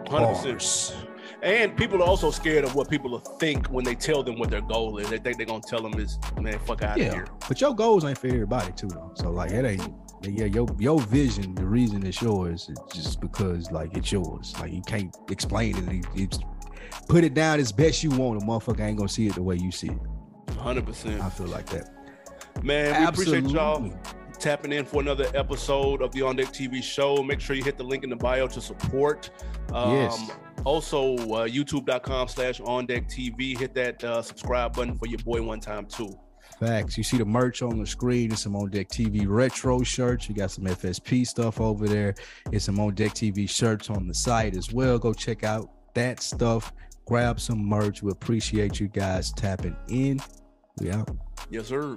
100%. And people are also scared of what people will think when they tell them what their goal is. They think they're to tell them is, man, fuck out of Yeah, here. but your goals ain't for everybody too, though. So like, it ain't. Yeah, your your vision, the reason it's yours is just because like it's yours. Like you can't explain it. It- It's put it down as best you want. A motherfucker ain't gonna see it the way you see it. 100%. I feel like that. Man, we appreciate y'all tapping in for another episode of the On Deck TV show. Make sure you hit the link in the bio to support. Um, Yes. Also, uh, youtube.com slash On Deck TV. Hit that uh, subscribe button for your boy one time too. Facts. You see the merch on the screen. It's some on deck TV retro shirts. You got some FSP stuff over there. It's some on deck TV shirts on the site as well. Go check out that stuff. Grab some merch. We appreciate you guys tapping in. We out. Yes, sir.